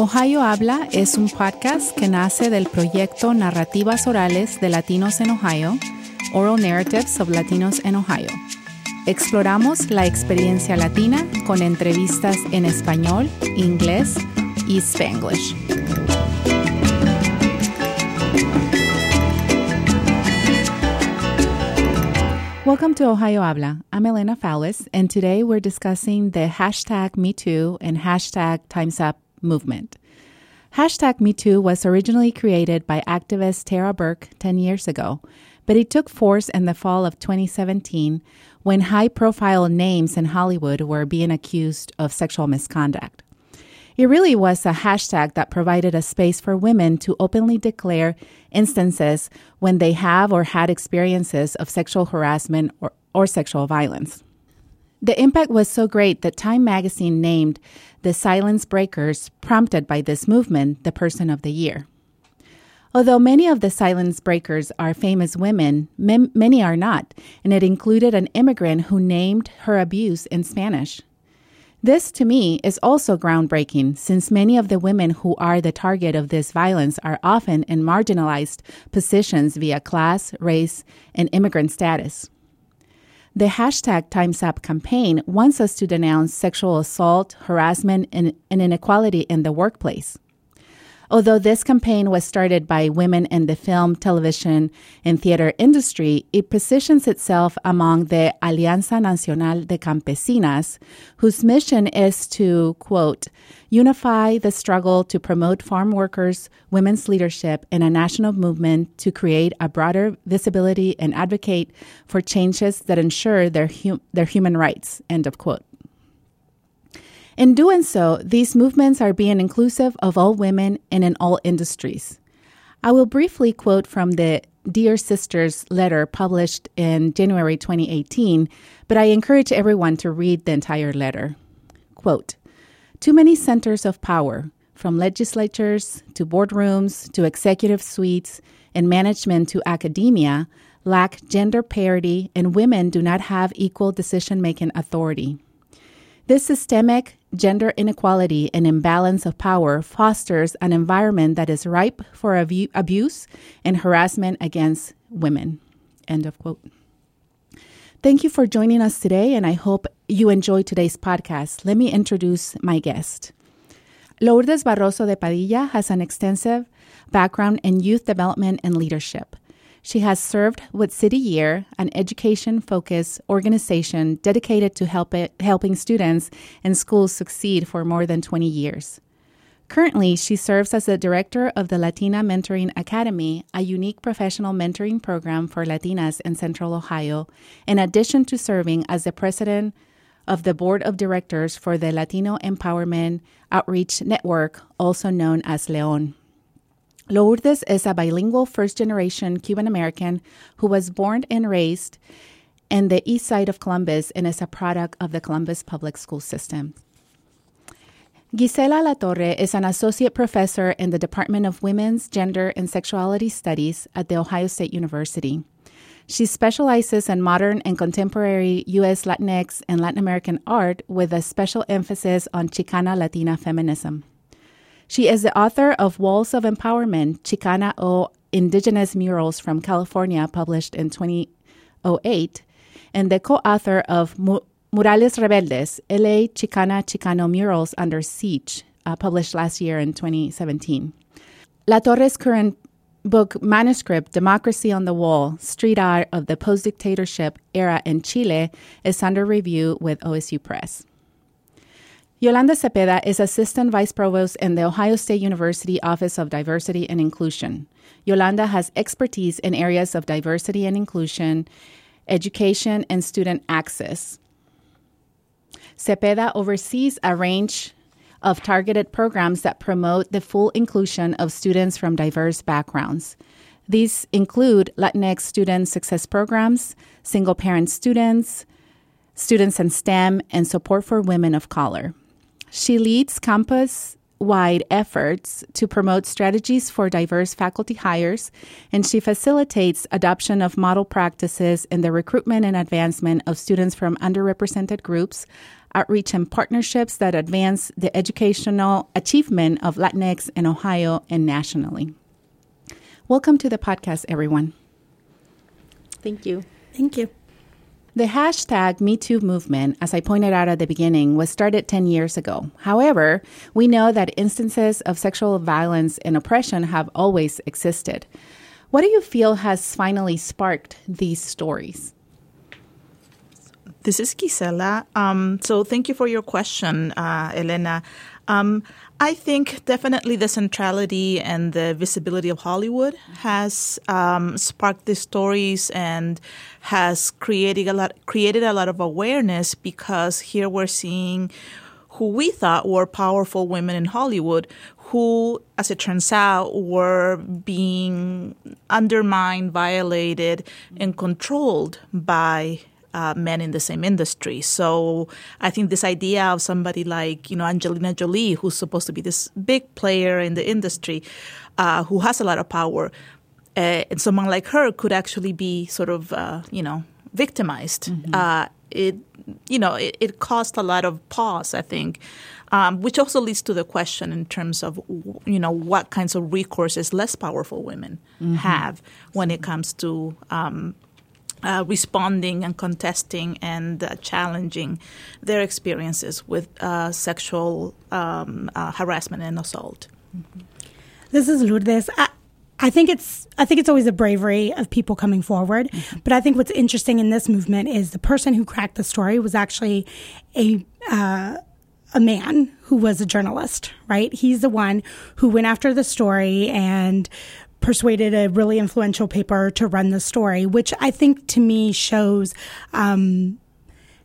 Ohio Habla es un podcast que nace del proyecto Narrativas Orales de Latinos en Ohio, Oral Narratives of Latinos in Ohio. Exploramos la experiencia latina con entrevistas en español, inglés y spanglish. Welcome to Ohio Habla. I'm Elena Fowlis, and today we're discussing the hashtag MeToo and hashtag Time's Up movement. Hashtag MeToo was originally created by activist Tara Burke 10 years ago, but it took force in the fall of 2017 when high profile names in Hollywood were being accused of sexual misconduct. It really was a hashtag that provided a space for women to openly declare instances when they have or had experiences of sexual harassment or, or sexual violence. The impact was so great that Time magazine named the silence breakers prompted by this movement the person of the year. Although many of the silence breakers are famous women, many are not, and it included an immigrant who named her abuse in Spanish. This, to me, is also groundbreaking since many of the women who are the target of this violence are often in marginalized positions via class, race, and immigrant status. The hashtag Time's Up campaign wants us to denounce sexual assault, harassment, and inequality in the workplace. Although this campaign was started by women in the film, television, and theater industry, it positions itself among the Alianza Nacional de Campesinas, whose mission is to, quote, unify the struggle to promote farm workers, women's leadership, and a national movement to create a broader visibility and advocate for changes that ensure their, hum- their human rights, end of quote. In doing so, these movements are being inclusive of all women and in all industries. I will briefly quote from the Dear Sisters letter published in January 2018, but I encourage everyone to read the entire letter. Quote Too many centers of power, from legislatures to boardrooms to executive suites and management to academia, lack gender parity and women do not have equal decision making authority. This systemic gender inequality and imbalance of power fosters an environment that is ripe for abu- abuse and harassment against women. End of quote. Thank you for joining us today, and I hope you enjoyed today's podcast. Let me introduce my guest. Lourdes Barroso de Padilla has an extensive background in youth development and leadership. She has served with City Year, an education focused organization dedicated to help it, helping students and schools succeed for more than 20 years. Currently, she serves as the director of the Latina Mentoring Academy, a unique professional mentoring program for Latinas in Central Ohio, in addition to serving as the president of the board of directors for the Latino Empowerment Outreach Network, also known as LEON. Lourdes is a bilingual first generation Cuban American who was born and raised in the east side of Columbus and is a product of the Columbus public school system. Gisela Latorre is an associate professor in the Department of Women's, Gender, and Sexuality Studies at The Ohio State University. She specializes in modern and contemporary U.S. Latinx and Latin American art with a special emphasis on Chicana Latina feminism. She is the author of Walls of Empowerment, Chicana o Indigenous Murals from California, published in 2008, and the co author of Murales Rebeldes, LA Chicana Chicano Murals Under Siege, uh, published last year in 2017. Latorre's current book manuscript, Democracy on the Wall Street Art of the Post Dictatorship Era in Chile, is under review with OSU Press. Yolanda Zepeda is Assistant Vice Provost in the Ohio State University Office of Diversity and Inclusion. Yolanda has expertise in areas of diversity and inclusion, education, and student access. Zepeda oversees a range of targeted programs that promote the full inclusion of students from diverse backgrounds. These include Latinx student success programs, single parent students, students in STEM, and support for women of color. She leads campus wide efforts to promote strategies for diverse faculty hires, and she facilitates adoption of model practices in the recruitment and advancement of students from underrepresented groups, outreach and partnerships that advance the educational achievement of Latinx in Ohio and nationally. Welcome to the podcast, everyone. Thank you. Thank you. The hashtag MeToo movement, as I pointed out at the beginning, was started 10 years ago. However, we know that instances of sexual violence and oppression have always existed. What do you feel has finally sparked these stories? This is Gisela. Um, so, thank you for your question, uh, Elena. Um, I think definitely the centrality and the visibility of Hollywood has um, sparked these stories and has created a lot created a lot of awareness because here we're seeing who we thought were powerful women in Hollywood who, as it turns out, were being undermined, violated, and controlled by uh, men in the same industry. So I think this idea of somebody like you know Angelina Jolie, who's supposed to be this big player in the industry, uh, who has a lot of power, uh, and someone like her could actually be sort of uh, you know victimized. Mm-hmm. Uh, it you know it, it, caused a lot of pause, I think. Um, which also leads to the question in terms of you know what kinds of recourses less powerful women mm-hmm. have when it comes to um, uh, responding and contesting and uh, challenging their experiences with uh, sexual um, uh, harassment and assault. Mm-hmm. This is Lourdes. I, I think it's I think it's always a bravery of people coming forward. Mm-hmm. But I think what's interesting in this movement is the person who cracked the story was actually a uh, a man who was a journalist, right? He's the one who went after the story and persuaded a really influential paper to run the story, which I think to me shows um,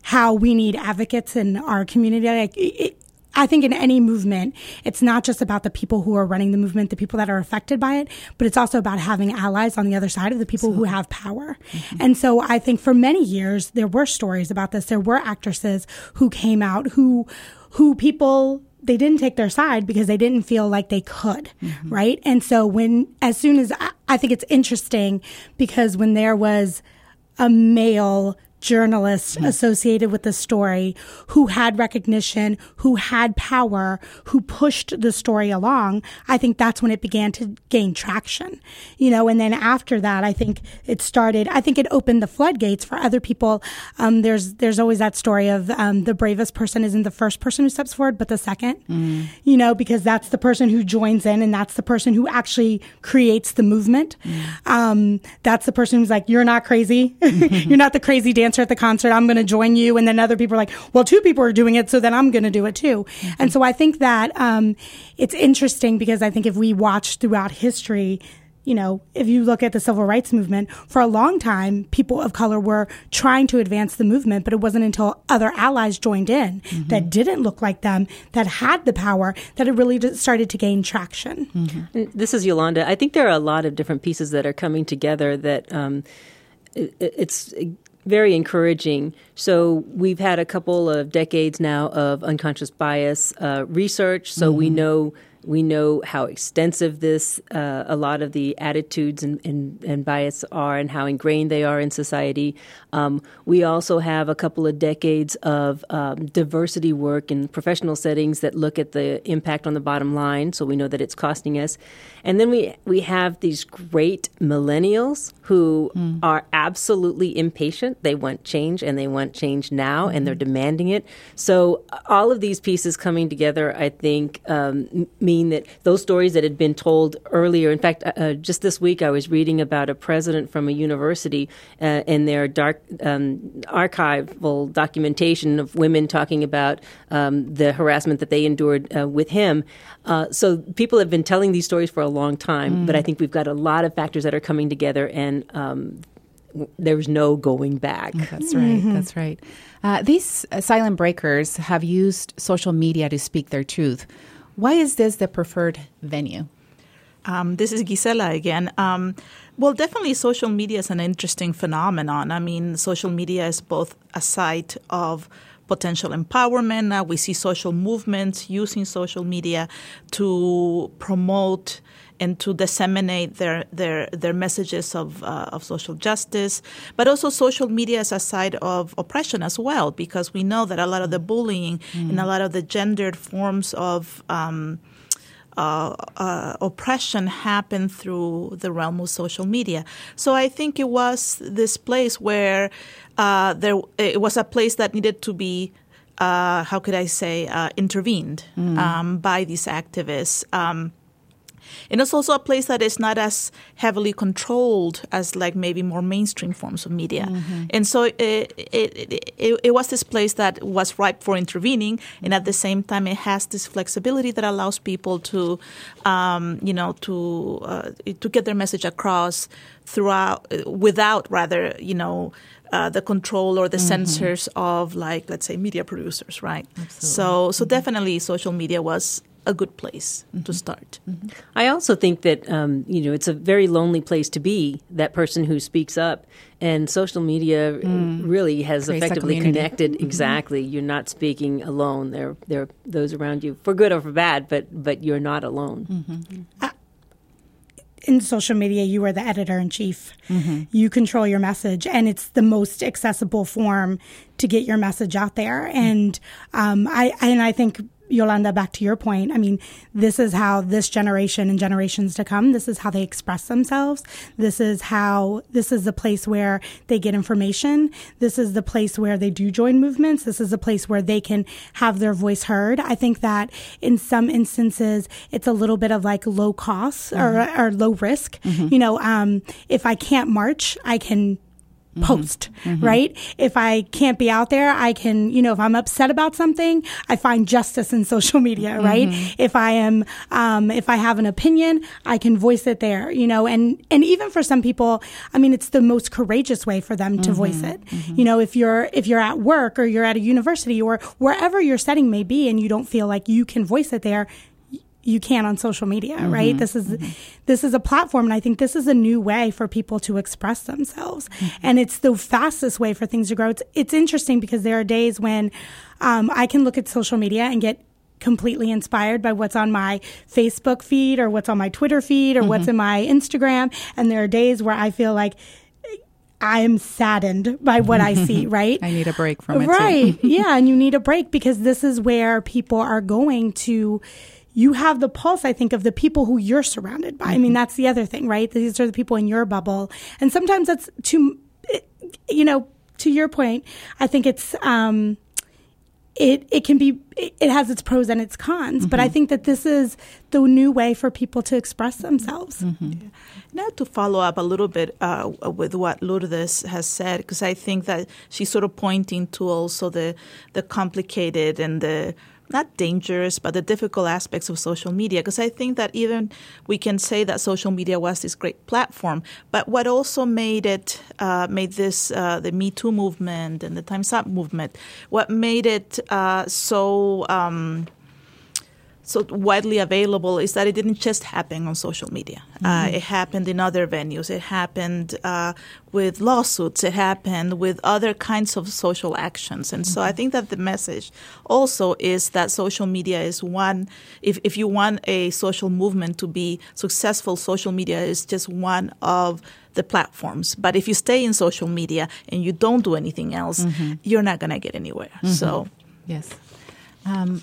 how we need advocates in our community. Like, it, I think in any movement, it's not just about the people who are running the movement, the people that are affected by it, but it's also about having allies on the other side of the people Absolutely. who have power. Mm-hmm. And so I think for many years, there were stories about this. There were actresses who came out who, who people they didn't take their side because they didn't feel like they could, mm-hmm. right? And so when, as soon as I, I think it's interesting because when there was a male journalist mm-hmm. associated with the story who had recognition, who had power, who pushed the story along, I think that's when it began to gain traction. You know, and then after that, I think it started, I think it opened the floodgates for other people. Um, there's, there's always that story of um, the bravest person isn't the first person who steps forward, but the second, mm. you know, because that's the person who joins in and that's the person who actually creates the movement. Mm. Um, that's the person who's like, you're not crazy. you're not the crazy dancer dancer at the concert. I'm going to join you. And then other people are like, well, two people are doing it. So then I'm going to do it too. Mm-hmm. And so I think that, um, it's interesting because I think if we watch throughout history, you know, if you look at the civil rights movement, for a long time, people of color were trying to advance the movement, but it wasn't until other allies joined in mm-hmm. that didn't look like them, that had the power, that it really started to gain traction. Mm-hmm. This is Yolanda. I think there are a lot of different pieces that are coming together that um, it, it's very encouraging. So we've had a couple of decades now of unconscious bias uh, research, so mm-hmm. we know we know how extensive this, uh, a lot of the attitudes and, and, and, bias are, and how ingrained they are in society. Um, we also have a couple of decades of um, diversity work in professional settings that look at the impact on the bottom line, so we know that it's costing us. And then we, we have these great millennials who mm. are absolutely impatient. They want change, and they want change now, mm-hmm. and they're mm-hmm. demanding it. So all of these pieces coming together, I think, um, mean that those stories that had been told earlier. In fact, uh, uh, just this week I was reading about a president from a university uh, in their dark um, archival documentation of women talking about um, the harassment that they endured uh, with him. Uh, so people have been telling these stories for a long time, mm. but I think we've got a lot of factors that are coming together and. Um, there's no going back. That's right. Mm-hmm. That's right. Uh, these uh, silent breakers have used social media to speak their truth. Why is this the preferred venue? Um, this is Gisela again. Um, well, definitely, social media is an interesting phenomenon. I mean, social media is both a site of potential empowerment. Now we see social movements using social media to promote and to disseminate their their their messages of uh, of social justice, but also social media as a side of oppression as well, because we know that a lot of the bullying mm. and a lot of the gendered forms of um, uh, uh, oppression happened through the realm of social media. So I think it was this place where uh, there it was a place that needed to be. Uh, how could I say uh, intervened mm. um, by these activists? Um, and it's also a place that is not as heavily controlled as like maybe more mainstream forms of media. Mm-hmm. And so it, it, it, it, was this place that was ripe for intervening. And at the same time, it has this flexibility that allows people to, um, you know, to, uh, to get their message across throughout, without rather, you know, uh, the control or the mm-hmm. censors of like let's say media producers right Absolutely. so so mm-hmm. definitely social media was a good place mm-hmm. to start. Mm-hmm. I also think that um, you know it's a very lonely place to be. That person who speaks up, and social media mm. really has Creates effectively connected. Mm-hmm. Exactly, you're not speaking alone. There, there are those around you for good or for bad, but but you're not alone. Mm-hmm. Uh, in social media, you are the editor in chief. Mm-hmm. You control your message, and it's the most accessible form to get your message out there. And um, I and I think Yolanda, back to your point, I mean, this is how this generation and generations to come, this is how they express themselves. This is how, this is the place where they get information. This is the place where they do join movements. This is a place where they can have their voice heard. I think that in some instances, it's a little bit of like low cost mm-hmm. or, or, low risk. Mm-hmm. You know, um, if I can't march, I can. Post, mm-hmm. right? If I can't be out there, I can, you know, if I'm upset about something, I find justice in social media, right? Mm-hmm. If I am, um, if I have an opinion, I can voice it there, you know, and, and even for some people, I mean, it's the most courageous way for them to voice mm-hmm. it. Mm-hmm. You know, if you're, if you're at work or you're at a university or wherever your setting may be and you don't feel like you can voice it there, you can on social media, mm-hmm, right? This is mm-hmm. this is a platform, and I think this is a new way for people to express themselves, mm-hmm. and it's the fastest way for things to grow. It's it's interesting because there are days when um, I can look at social media and get completely inspired by what's on my Facebook feed or what's on my Twitter feed or what's mm-hmm. in my Instagram, and there are days where I feel like I am saddened by what I see, right? I need a break from it. Right. yeah. And you need a break because this is where people are going to you have the pulse, I think, of the people who you're surrounded by. Mm-hmm. I mean, mm-hmm. that's the other thing, right? These are the people in your bubble. And sometimes that's too, you know, to your point, I think it's, um, it, it can be, it has its pros and its cons, mm-hmm. but I mm-hmm. think that this is the new way for people to express themselves. Mm-hmm. Yeah. Now, to follow up a little bit uh, with what Lourdes has said, because I think that she's sort of pointing to also the, the complicated and the not dangerous, but the difficult aspects of social media. Because I think that even we can say that social media was this great platform, but what also made it, uh, made this, uh, the Me Too movement and the Time's Up movement, what made it uh, so, um, so widely available is that it didn't just happen on social media. Uh, mm-hmm. Uh, it happened in other venues. It happened uh, with lawsuits. It happened with other kinds of social actions. And mm-hmm. so I mm-hmm. think that the message also is that social media is one, if, if you want a social movement to be successful, social media is just one of the platforms. But if you stay in social media and you don't do anything else, mm-hmm. you're not going to get anywhere. Mm-hmm. So, yes. Um,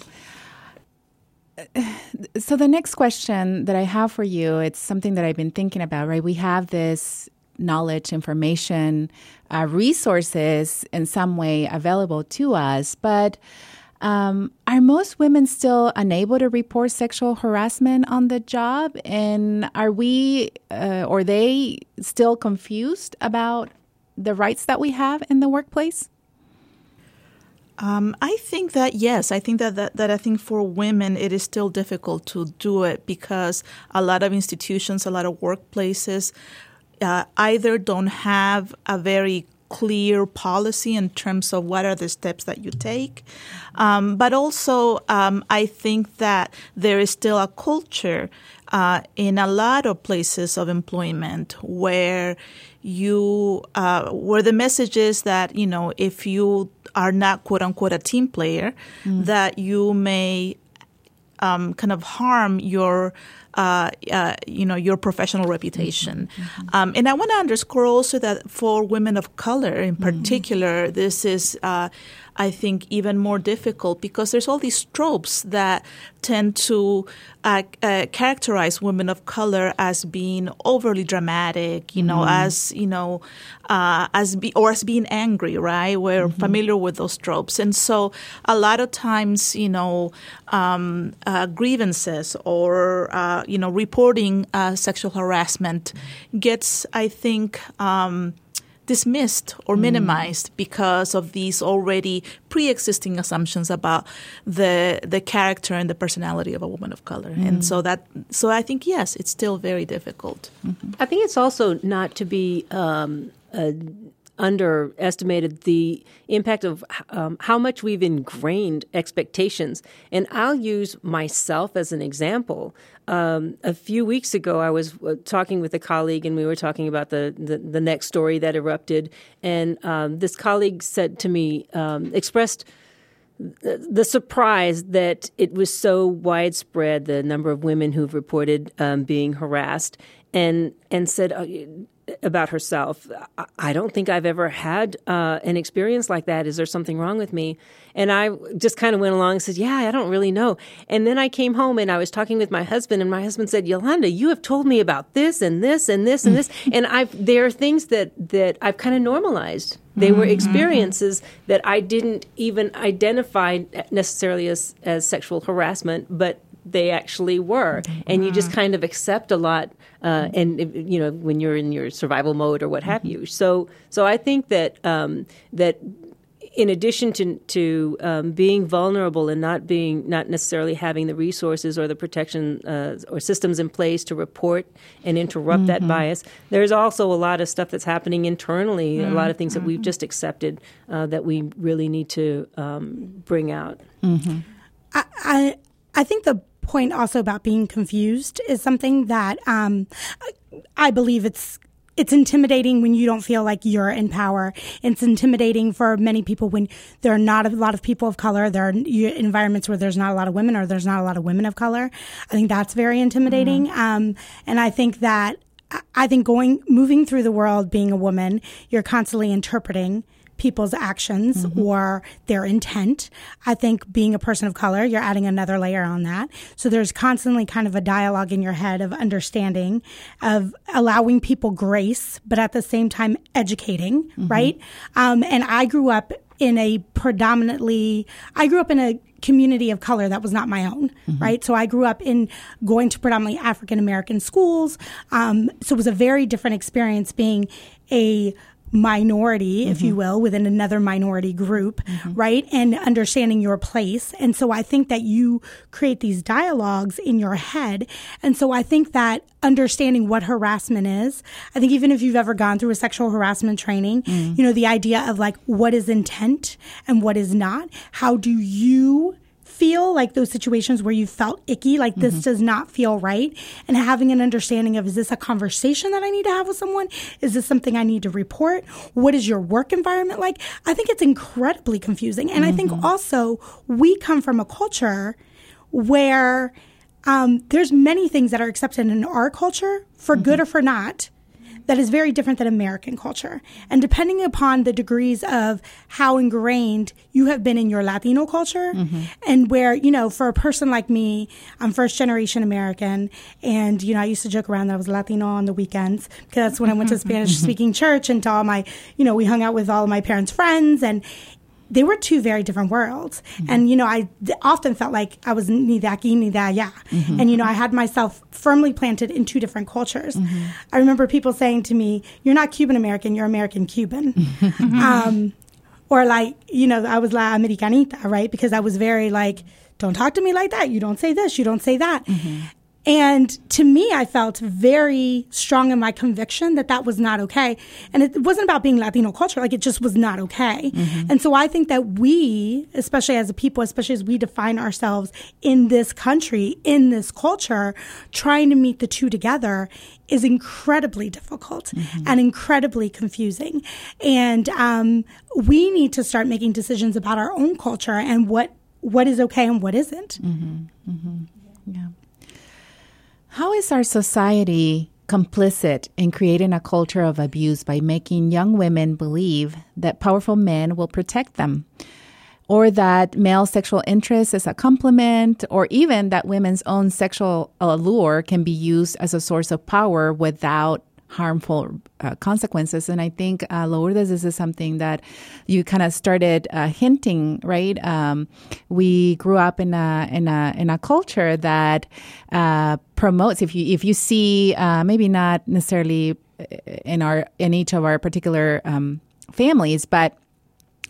so the next question that I have for you, it's something that I've been thinking about, right? We have this knowledge, information, uh, resources in some way available to us, but um, are most women still unable to report sexual harassment on the job? And are we uh, or they still confused about the rights that we have in the workplace? Um, I think that yes, I think that, that that I think for women it is still difficult to do it because a lot of institutions, a lot of workplaces, uh, either don't have a very clear policy in terms of what are the steps that you take. Um, but also, um, I think that there is still a culture uh, in a lot of places of employment where you uh, where the message is that you know if you are not quote unquote a team player, mm. that you may um, kind of harm your uh, uh, you know your professional reputation. Mm-hmm. Um, and I want to underscore also that for women of color in mm-hmm. particular, mm-hmm. this is uh, I think, even more difficult because there's all these tropes that tend to uh, uh, characterize women of color as being overly dramatic, you know, mm-hmm. as you know, uh, as be or as being angry, right? We're mm-hmm. familiar with those tropes, and so a lot of times, you know, um, uh, grievances or uh, you know, reporting uh, sexual harassment gets, I think. Um, dismissed or mm. minimized because of these already pre-existing assumptions about the the character and the personality of a woman of color. Mm. And so that so I think yes, it's still very difficult. Mm-hmm. I think it's also not to be um, underestimated the impact of um, how much we've ingrained expectations. And I'll use myself as an example. Um, a few weeks ago, I was uh, talking with a colleague, and we were talking about the, the, the next story that erupted. And um, this colleague said to me, um, expressed the surprise that it was so widespread, the number of women who've reported um, being harassed, and and said, uh, about herself. I don't think I've ever had uh, an experience like that. Is there something wrong with me? And I just kind of went along and said, Yeah, I don't really know. And then I came home and I was talking with my husband, and my husband said, Yolanda, you have told me about this and this and this and this. and I've, there are things that, that I've kind of normalized. They were mm-hmm. experiences that I didn't even identify necessarily as, as sexual harassment, but they actually were. And you just mm-hmm. kind of accept a lot uh, and you know when you're in your survival mode or what have you. So so I think that um, that in addition to to um, being vulnerable and not being not necessarily having the resources or the protection uh, or systems in place to report and interrupt mm-hmm. that bias, there's also a lot of stuff that's happening internally. Mm-hmm. A lot of things that we've mm-hmm. just accepted uh, that we really need to um, bring out. Mm-hmm. I, I I think the point also about being confused is something that um, I believe it's it's intimidating when you don't feel like you're in power. It's intimidating for many people when there are not a lot of people of color. There are environments where there's not a lot of women or there's not a lot of women of color. I think that's very intimidating. Mm-hmm. Um, and I think that I think going moving through the world being a woman, you're constantly interpreting people's actions mm-hmm. or their intent. I think being a person of color, you're adding another layer on that. So there's constantly kind of a dialogue in your head of understanding, of allowing people grace, but at the same time educating, mm-hmm. right? Um, and I grew up in a predominantly, I grew up in a community of color that was not my own, mm-hmm. right? So I grew up in going to predominantly African American schools. Um, so it was a very different experience being a minority, mm-hmm. if you mm-hmm. will, within another minority group, mm-hmm. right? And understanding your place. And so I think that you create these dialogues in your head. And so I think that understanding what harassment is, I think even if you've ever gone through a sexual harassment training, mm-hmm. you know, the idea of like what is intent and what is not, how do you feel like those situations where you felt icky, like this mm-hmm. does not feel right, and having an understanding of is this a conversation that I need to have with someone? Is this something I need to report? What is your work environment like? I think it's incredibly confusing. And mm-hmm. I think mm-hmm. also we come from a culture where um, there's many things that are accepted in our culture for mm-hmm. good or for not that is very different than American culture. And depending upon the degrees of how ingrained you have been in your Latino culture, mm-hmm. and where, you know, for a person like me, I'm first generation American, and, you know, I used to joke around that I was Latino on the weekends because that's when I went to Spanish speaking church and to all my, you know, we hung out with all of my parents' friends. And they were two very different worlds. Mm-hmm. And, you know, I often felt like I was ni aquí ni de allá. Mm-hmm. And, you know, I had myself firmly planted in two different cultures. Mm-hmm. I remember people saying to me, You're not Cuban American, you're American Cuban. um, or like, you know, I was La Americanita, right? Because I was very like, Don't talk to me like that. You don't say this, you don't say that. And to me, I felt very strong in my conviction that that was not okay. And it wasn't about being Latino culture, like it just was not okay. Mm-hmm. And so I think that we, especially as a people, especially as we define ourselves in this country, in this culture, trying to meet the two together is incredibly difficult mm-hmm. and incredibly confusing. And um, we need to start making decisions about our own culture and what what is okay and what isn't. Mm-hmm. mm-hmm. Yeah. How is our society complicit in creating a culture of abuse by making young women believe that powerful men will protect them? Or that male sexual interest is a compliment, or even that women's own sexual allure can be used as a source of power without harmful uh, consequences. And I think, uh, Lourdes, this is something that you kind of started uh, hinting, right? Um, we grew up in a, in a, in a culture that uh, promotes, if you, if you see, uh, maybe not necessarily in our, in each of our particular um, families, but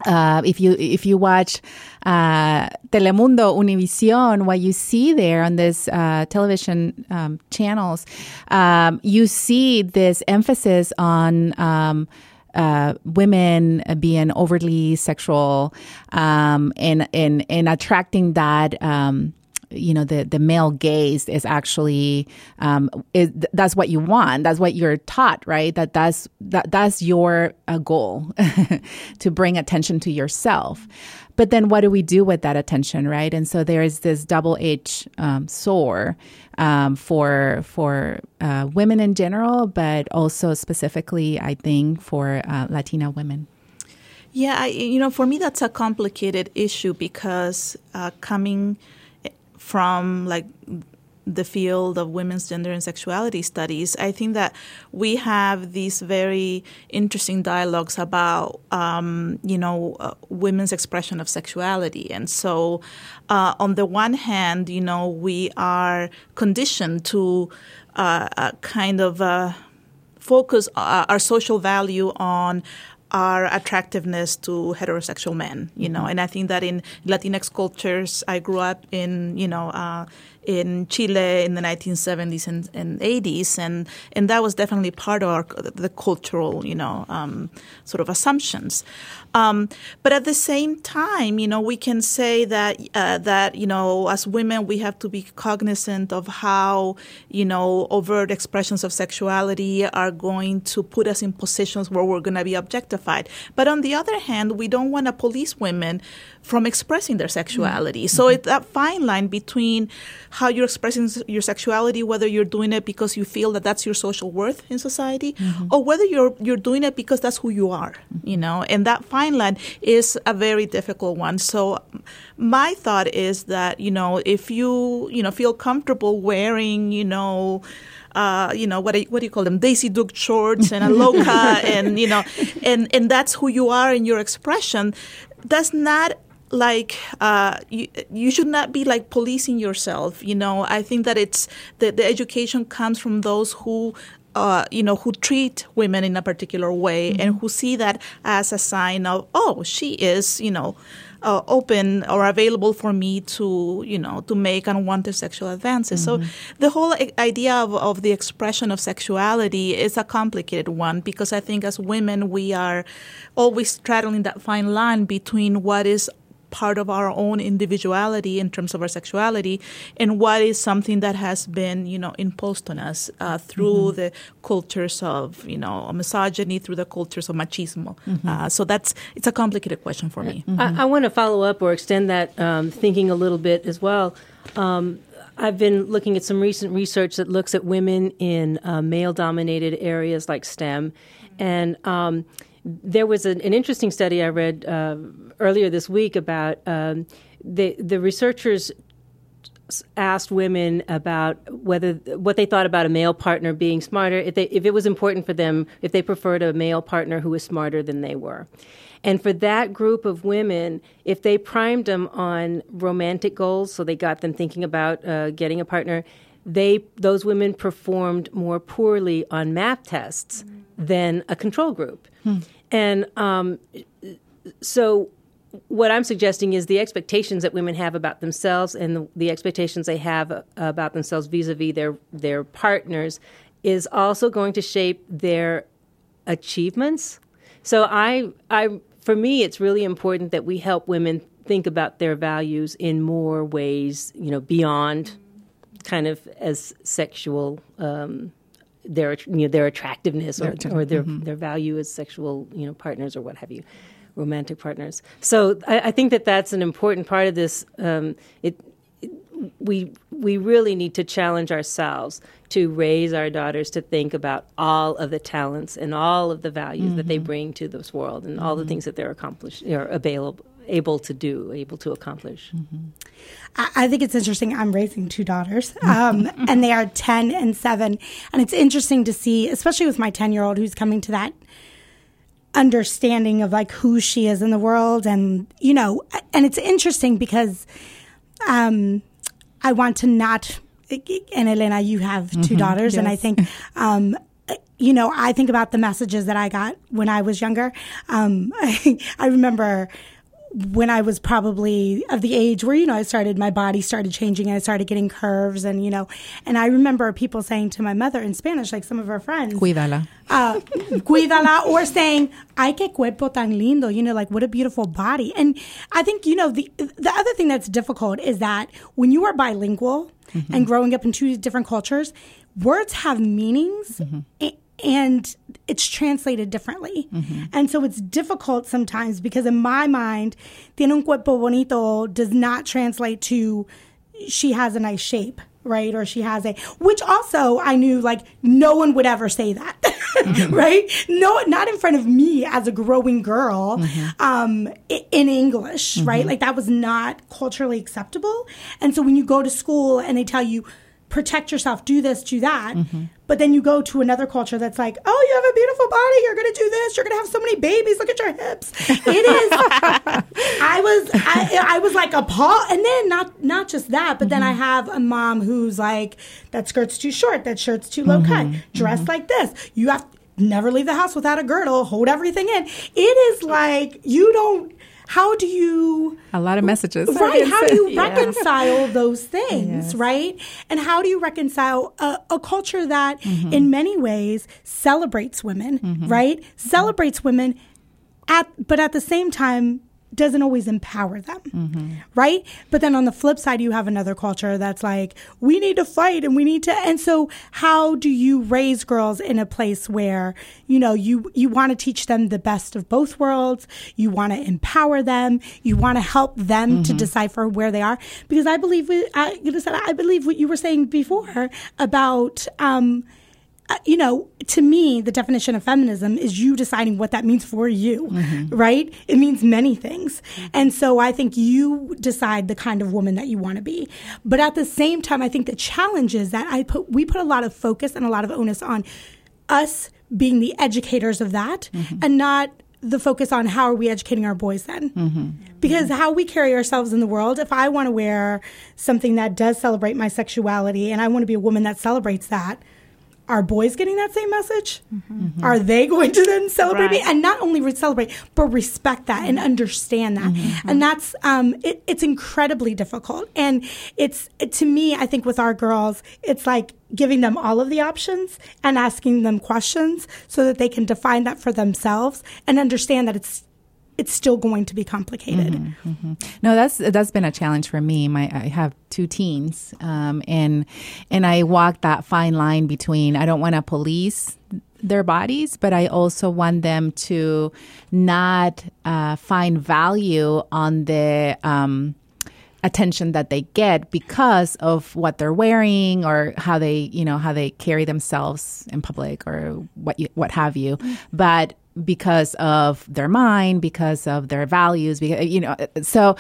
uh, if you if you watch uh, Telemundo, Univision, what you see there on this uh, television um, channels, um, you see this emphasis on. Um, uh, women being overly sexual um, and, and and attracting that um, you know the the male gaze is actually um, is that's what you want. That's what you're taught right? That that's that that's your uh, goal to bring attention to yourself. But then what do we do with that attention right? And so there is this double edged um, um, for for uh, women in general but also specifically i think for uh, latina women. Yeah I, you know for me that's a complicated issue because uh, coming from like the field of women's gender and sexuality studies, I think that we have these very interesting dialogues about, um, you know, uh, women's expression of sexuality. And so, uh, on the one hand, you know, we are conditioned to uh, uh kind of uh, focus uh, our social value on our attractiveness to heterosexual men, you know, mm-hmm. and I think that in Latinx cultures, I grew up in, you know, uh, in Chile in the 1970s and, and 80s, and and that was definitely part of our, the cultural, you know, um, sort of assumptions. Um, but at the same time, you know, we can say that uh, that you know, as women, we have to be cognizant of how you know overt expressions of sexuality are going to put us in positions where we're going to be objectified. But on the other hand, we don't want to police women from expressing their sexuality. Mm-hmm. So it's that fine line between how you're expressing your sexuality, whether you're doing it because you feel that that's your social worth in society, mm-hmm. or whether you're you're doing it because that's who you are. You know, and that fine line is a very difficult one. So my thought is that you know if you you know feel comfortable wearing you know. Uh, you know what? Do, what do you call them? Daisy Duke shorts and a loca, and you know, and and that's who you are in your expression. That's not like uh, you, you should not be like policing yourself you know i think that it's the, the education comes from those who uh, you know, who treat women in a particular way mm-hmm. and who see that as a sign of, oh, she is, you know, uh, open or available for me to, you know, to make unwanted sexual advances. Mm-hmm. So the whole idea of, of the expression of sexuality is a complicated one because I think as women we are always straddling that fine line between what is part of our own individuality in terms of our sexuality and what is something that has been you know imposed on us uh, through mm-hmm. the cultures of you know misogyny through the cultures of machismo mm-hmm. uh, so that's it's a complicated question for me mm-hmm. I, I, want to follow up or extend that um, thinking a little bit as well um, I've been looking at some recent research that looks at women in uh, male dominated areas like STEM. And um, there was an, an, interesting study I read uh, earlier this week about um, the the researchers asked women about whether what they thought about a male partner being smarter if they if it was important for them if they preferred a male partner who was smarter than they were. And for that group of women, if they primed them on romantic goals, so they got them thinking about uh, getting a partner, they those women performed more poorly on math tests mm. than a control group. Hmm. And um, so what I'm suggesting is the expectations that women have about themselves and the, the expectations they have about themselves vis-a-vis their their partners is also going to shape their achievements. So I I for me it's really important that we help women think about their values in more ways, you know, beyond kind of as sexual um, their you know, their attractiveness or, or their mm-hmm. their value as sexual you know partners or what have you romantic partners. So I, I think that that's an important part of this. Um, it, it, we we really need to challenge ourselves to raise our daughters to think about all of the talents and all of the values mm-hmm. that they mm-hmm. bring to this world and mm-hmm. all the mm-hmm. things that they're accomplished are available able to do, able to accomplish. Mm-hmm. I, think it's interesting. I'm raising two daughters, um, and they are 10 and 7. And it's interesting to see, especially with my 10 year old who's coming to that understanding of like who she is in the world and you know and it's interesting because um i want to not and elena you have 2 mm-hmm, daughters yes. and i think um you know i think about the messages that i got when i was younger um I, I remember when I was probably of the age where, you know, I started, my body started changing and I started getting curves and, you know, and I remember people saying to my mother in Spanish, like some of her friends, Cuídala. Uh, cuídala, or saying, ay, que cuerpo tan lindo, you know, like what a beautiful body. And I think, you know, the, the other thing that's difficult is that when you are bilingual mm-hmm. and growing up in two different cultures, words have meanings. Mm-hmm and it's translated differently. Mm-hmm. And so it's difficult sometimes because in my mind, tiene un cuerpo bonito does not translate to she has a nice shape. Right, or she has a, which also I knew like no one would ever say that, mm-hmm. right? No, not in front of me as a growing girl, mm-hmm. um, in English, right? Mm-hmm. Like that was not culturally acceptable. And so when you go to school and they tell you, protect yourself, do this, do that. Mm-hmm. But then you go to another culture that's like, oh, you have a beautiful body. You're going to do this. You're going to have so many babies. Look at your hips. It is. I was, I, I, was like appalled. And then not, not just that, but mm-hmm. then I mm-hmm. have a mom who's like, that skirt's too short. That shirt's too low mm-hmm. cut. Dress mm-hmm. like this. You have never leave the house without a girdle. Hold everything in. It is like you don't how do you a lot of messages right how do you yeah. reconcile those things yes. right and how do you reconcile a, a culture that mm-hmm. in many ways celebrates women mm-hmm. right mm-hmm. celebrates women at but at the same time doesn't always empower them, mm-hmm. right? But then on the flip side, you have another culture that's like, we need to fight and we need to. And so, how do you raise girls in a place where you know you you want to teach them the best of both worlds? You want to empower them. You want to help them mm-hmm. to decipher where they are. Because I believe, we, I, you said I believe what you were saying before about. Um, uh, you know, to me, the definition of feminism is you deciding what that means for you, mm-hmm. right? It means many things. And so I think you decide the kind of woman that you want to be. But at the same time, I think the challenge is that I put, we put a lot of focus and a lot of onus on us being the educators of that mm-hmm. and not the focus on how are we educating our boys then mm-hmm. because how we carry ourselves in the world if i want to wear something that does celebrate my sexuality and i want to be a woman that celebrates that are boys getting that same message? Mm-hmm. Are they going to then celebrate right. me and not only re- celebrate but respect that and understand that? Mm-hmm. And that's um, it, it's incredibly difficult. And it's it, to me, I think with our girls, it's like giving them all of the options and asking them questions so that they can define that for themselves and understand that it's it's still going to be complicated. Mm-hmm, mm-hmm. No, that's that's been a challenge for me. My I have two teens, um, and and I walk that fine line between I don't want to police their bodies, but I also want them to not uh, find value on the um, attention that they get because of what they're wearing or how they you know how they carry themselves in public or what you, what have you. Mm-hmm. But because of their mind, because of their values, because, you know, so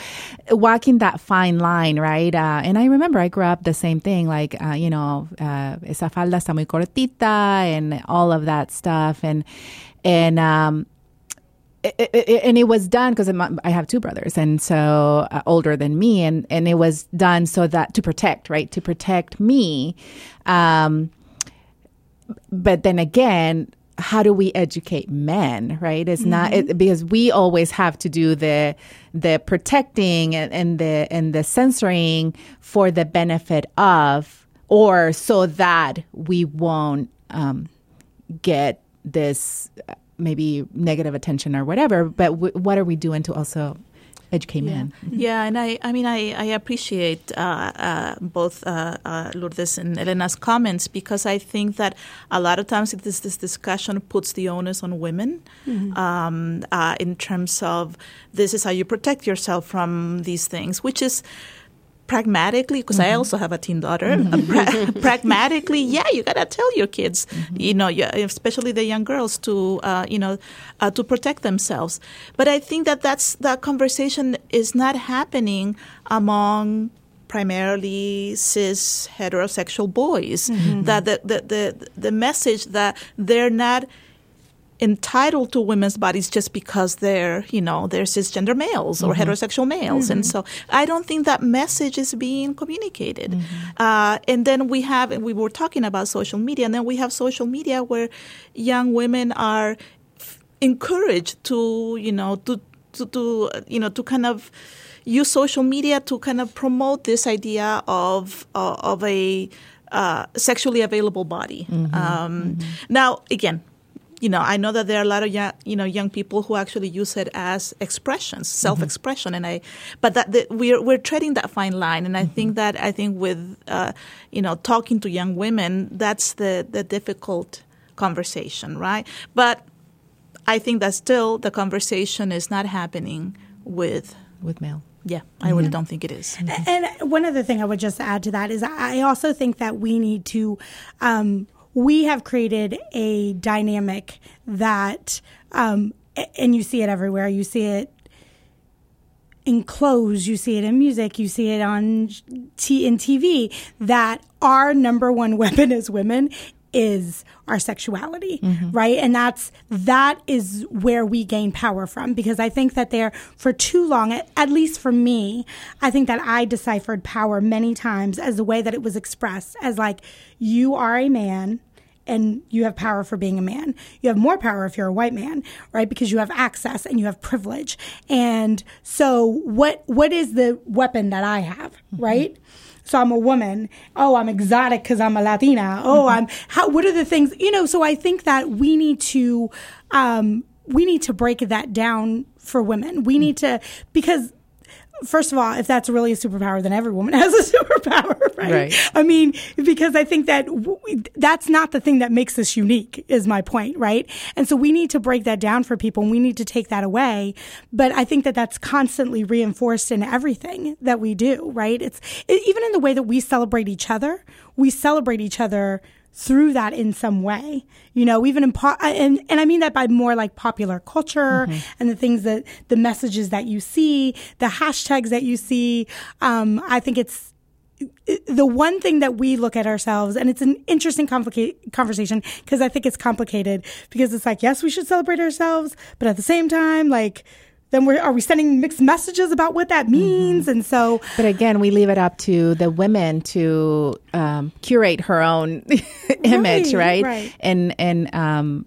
walking that fine line, right? Uh, and I remember I grew up the same thing, like, uh, you know, uh, esa falda está muy cortita and all of that stuff. And, and, um, it, it, and it was done because I have two brothers, and so uh, older than me, and and it was done so that to protect, right, to protect me. Um, but then again, how do we educate men right? It's not it, because we always have to do the the protecting and, and the and the censoring for the benefit of or so that we won't um, get this uh, maybe negative attention or whatever. But w- what are we doing to also educate men. Yeah, and I, I mean, I, I appreciate uh, uh, both uh, uh, Lourdes and Elena's comments because I think that a lot of times this this discussion puts the onus on women um, uh, in terms of this is how you protect yourself from these things, which is pragmatically because I also have a teen daughter. uh, pra- pragmatically, yeah, you gotta tell your kids, you know, especially the young girls, to uh, you know, uh, to protect themselves. But I think that that's that conversation is not happening among primarily cis heterosexual boys. That the, the the the message that they're not entitled to women's bodies just because they're, you know, they're cisgender males or heterosexual males. And so I don't think that message is being communicated. Uh, and then we have, we were talking about social media, and then we have social media where young women are f- encouraged to, you know, to, to, to, you know, to kind of use social media to kind of promote this idea of, uh, of a, uh, sexually available body. Um, Now, again, you know, I know that there are a lot of young, you know, young people who actually use it as expressions, self-expression, and I, but that, that we're we're treading that fine line, and I think that I think with, uh, you know, talking to young women, that's the the difficult conversation, right? But I think that still the conversation is not happening with, with male. Yeah, I really don't think it is. And one other thing I would just add to that is I also think that we need to, um, we have created a dynamic that, um, and you see it everywhere. You see it in clothes, you see it in music, you see it on t- in TV. That our number one weapon as women is our sexuality, mm-hmm. right? And that's that is where we gain power from because I think that there for too long, at, at least for me, I think that I deciphered power many times as the way that it was expressed as like you are a man and you have power for being a man. You have more power if you're a white man, right? Because you have access and you have privilege. And so what what is the weapon that I have, mm-hmm. right? So I'm a woman. Oh, I'm exotic because I'm a Latina. Oh, I'm how what are the things, you know, so I think that we need to um we need to break that down for women. We need to because first of all, if that's really a superpower, then every woman has a superpower, right? Right. I mean, because I think that w- that's not the thing that makes us unique, is my point, right? And so we need to break that down for people and we need to take that away. But I think that that's constantly reinforced in everything that we do, right? It's it, even in the way that we celebrate each other, we celebrate each other through that in some way you know even in po- and and I mean that by more like popular culture and the things that the messages that you see the hashtags that you see. Um I think it's the one thing that we look at ourselves, and it's an interesting complicated conversation because I think it's complicated because it's like, yes, we should celebrate ourselves, but at the same time, like, then we're are we sending mixed messages about what that means? And so, But again, we leave it up to the women to um, curate her own image, Right, right? right. And and um,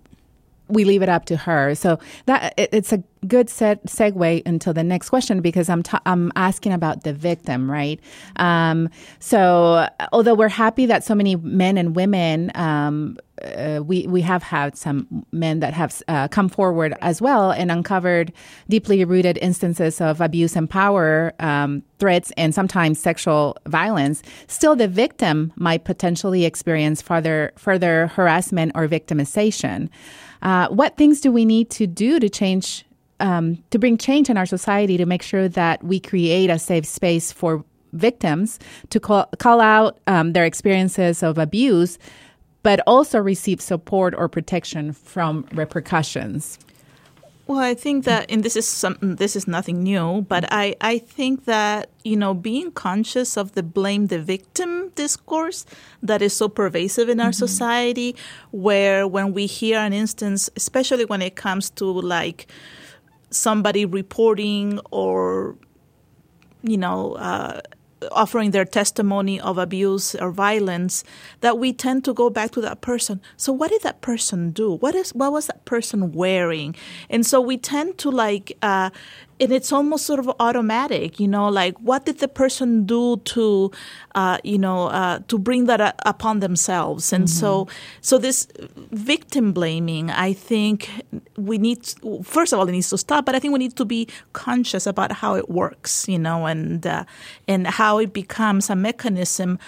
we leave it up to her. So that it, it's a good segue into the next question because I'm ta- I'm asking about the victim, right? Um, so although we're happy that so many men and women. Um, uh, we we have had some men that have uh, come forward as well and uncovered deeply rooted instances of abuse and power um, threats and sometimes sexual violence. Still, the victim might potentially experience further further harassment or victimization. Uh, what things do we need to do to change um, to bring change in our society to make sure that we create a safe space for victims to call, call out um, their experiences of abuse, but also receive support or protection from repercussions. Well, I think that, and this is some, this is nothing new, but I, I think that you know being conscious of the blame the victim discourse that is so pervasive in our society, where when we hear an instance, especially when it comes to like somebody reporting or you know uh, offering their testimony of abuse or violence, that we tend to go back to that person. So what did that person do? What is what was that person wearing? And so we tend to like uh, and it's almost sort of automatic, you know, like what did the person do to, uh, you know, uh, to bring that upon themselves? And mm-hmm. so, so this victim blaming, I think we need, first of all, it needs to stop, but I think we need to be conscious about how it works, you know, and uh, and how it becomes a mechanism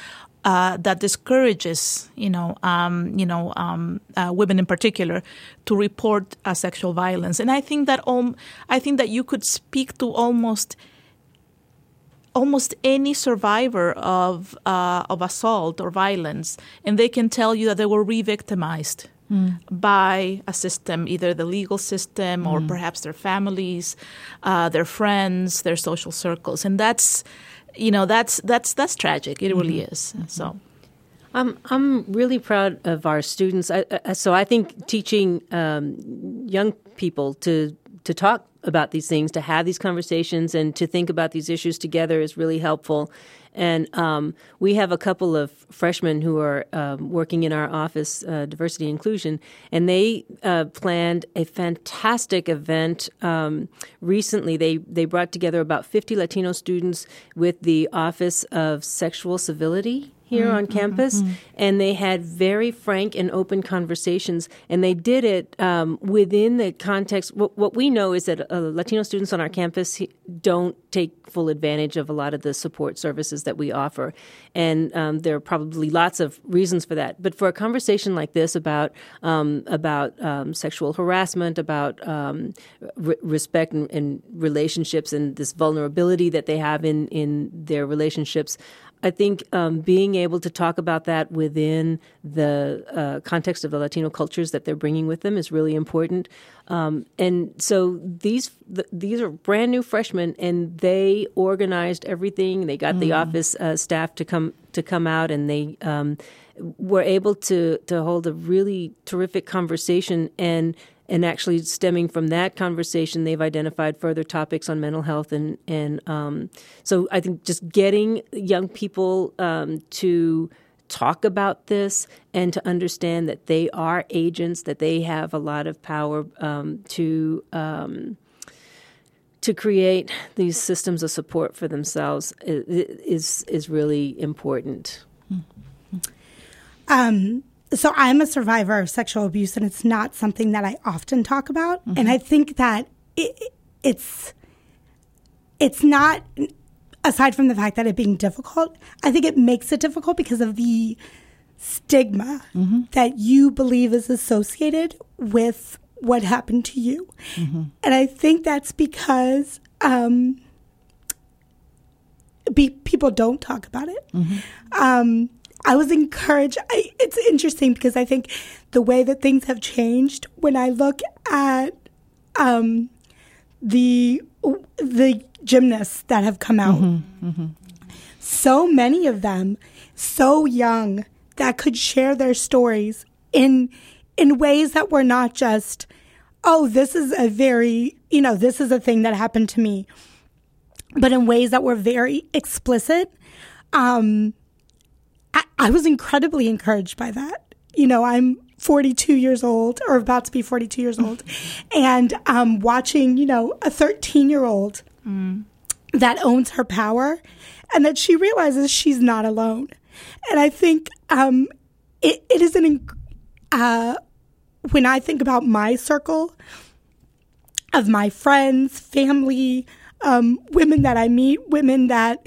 uh, that discourages, you know, um, you know, um, uh, women in particular to report uh, sexual violence. And I think that um, I think that you could speak to almost almost any survivor of uh, of assault or violence, and they can tell you that they were re-victimized. Mm. By a system, either the legal system or mm. perhaps their families, uh, their friends, their social circles, and that's you know that's that's that's tragic. It really mm-hmm. is. So. I'm I'm really proud of our students. I, I, so I think teaching um, young people to to talk about these things, to have these conversations, and to think about these issues together is really helpful. And um, we have a couple of freshmen who are um, working in our office, uh, diversity inclusion, and they uh, planned a fantastic event um, recently. They they brought together about 50 Latino students with the Office of Sexual Civility here mm-hmm. on campus, mm-hmm. and they had very frank and open conversations. And they did it um, within the context. What, what, we know is that uh, Latino students on our campus don't take full advantage of a lot of the support services that we offer, and um, there are probably lots of reasons for that. But for a conversation like this about um, about um, sexual harassment, about um, re- respect and, and relationships, and this vulnerability that they have in in their relationships. I think um, being able to talk about that within the uh, context of the Latino cultures that they're bringing with them is really important. Um, and so these th- these are brand new freshmen, and they organized everything. They got mm. the office uh, staff to come to come out, and they um, were able to to hold a really terrific conversation and and actually stemming from that conversation, they've identified further topics on mental health, and and um, so I think just getting young people um, to talk about this and to understand that they are agents, that they have a lot of power um, to um, to create these systems of support for themselves is is really important. Um, so I'm a survivor of sexual abuse, and it's not something that I often talk about. Mm-hmm. And I think that it, it's it's not aside from the fact that it being difficult. I think it makes it difficult because of the stigma mm-hmm. that you believe is associated with what happened to you, mm-hmm. and I think that's because. Um, be, people don't talk about it. Mm-hmm. Um, I was encouraged. I, it's interesting because I think the way that things have changed when I look at um, the the gymnasts that have come out, mm-hmm, mm-hmm. so many of them so young that could share their stories in in ways that were not just, oh, this is a very you know this is a thing that happened to me, but in ways that were very explicit. Um, I, I was incredibly encouraged by that. You know, I'm 42 years old or about to be 42 years old and um, watching, you know, a 13 year old mm. that owns her power and that she realizes she's not alone. And I think um, it, it is an, uh, when I think about my circle of my friends, family, um, women that I meet, women that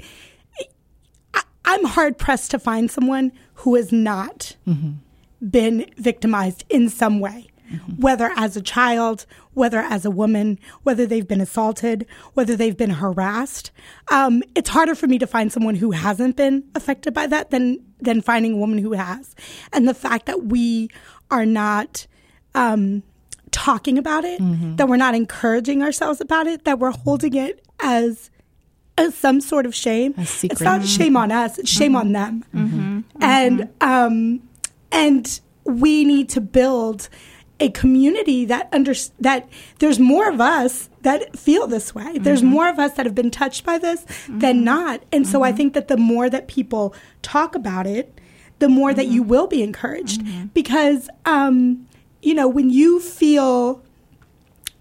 I'm hard pressed to find someone who has not mm-hmm. been victimized in some way, mm-hmm. whether as a child, whether as a woman, whether they've been assaulted, whether they've been harassed. Um, it's harder for me to find someone who hasn't been affected by that than than finding a woman who has. And the fact that we are not um, talking about it, mm-hmm. that we're not encouraging ourselves about it, that we're holding it as some sort of shame. It's not shame on us; it's shame mm-hmm. on them. Mm-hmm. And um, and we need to build a community that under that there's more of us that feel this way. Mm-hmm. There's more of us that have been touched by this mm-hmm. than not. And so I mm-hmm. think that the more that people talk about it, the more that you mm-hmm. will be encouraged mm-hmm. because um, you know when you feel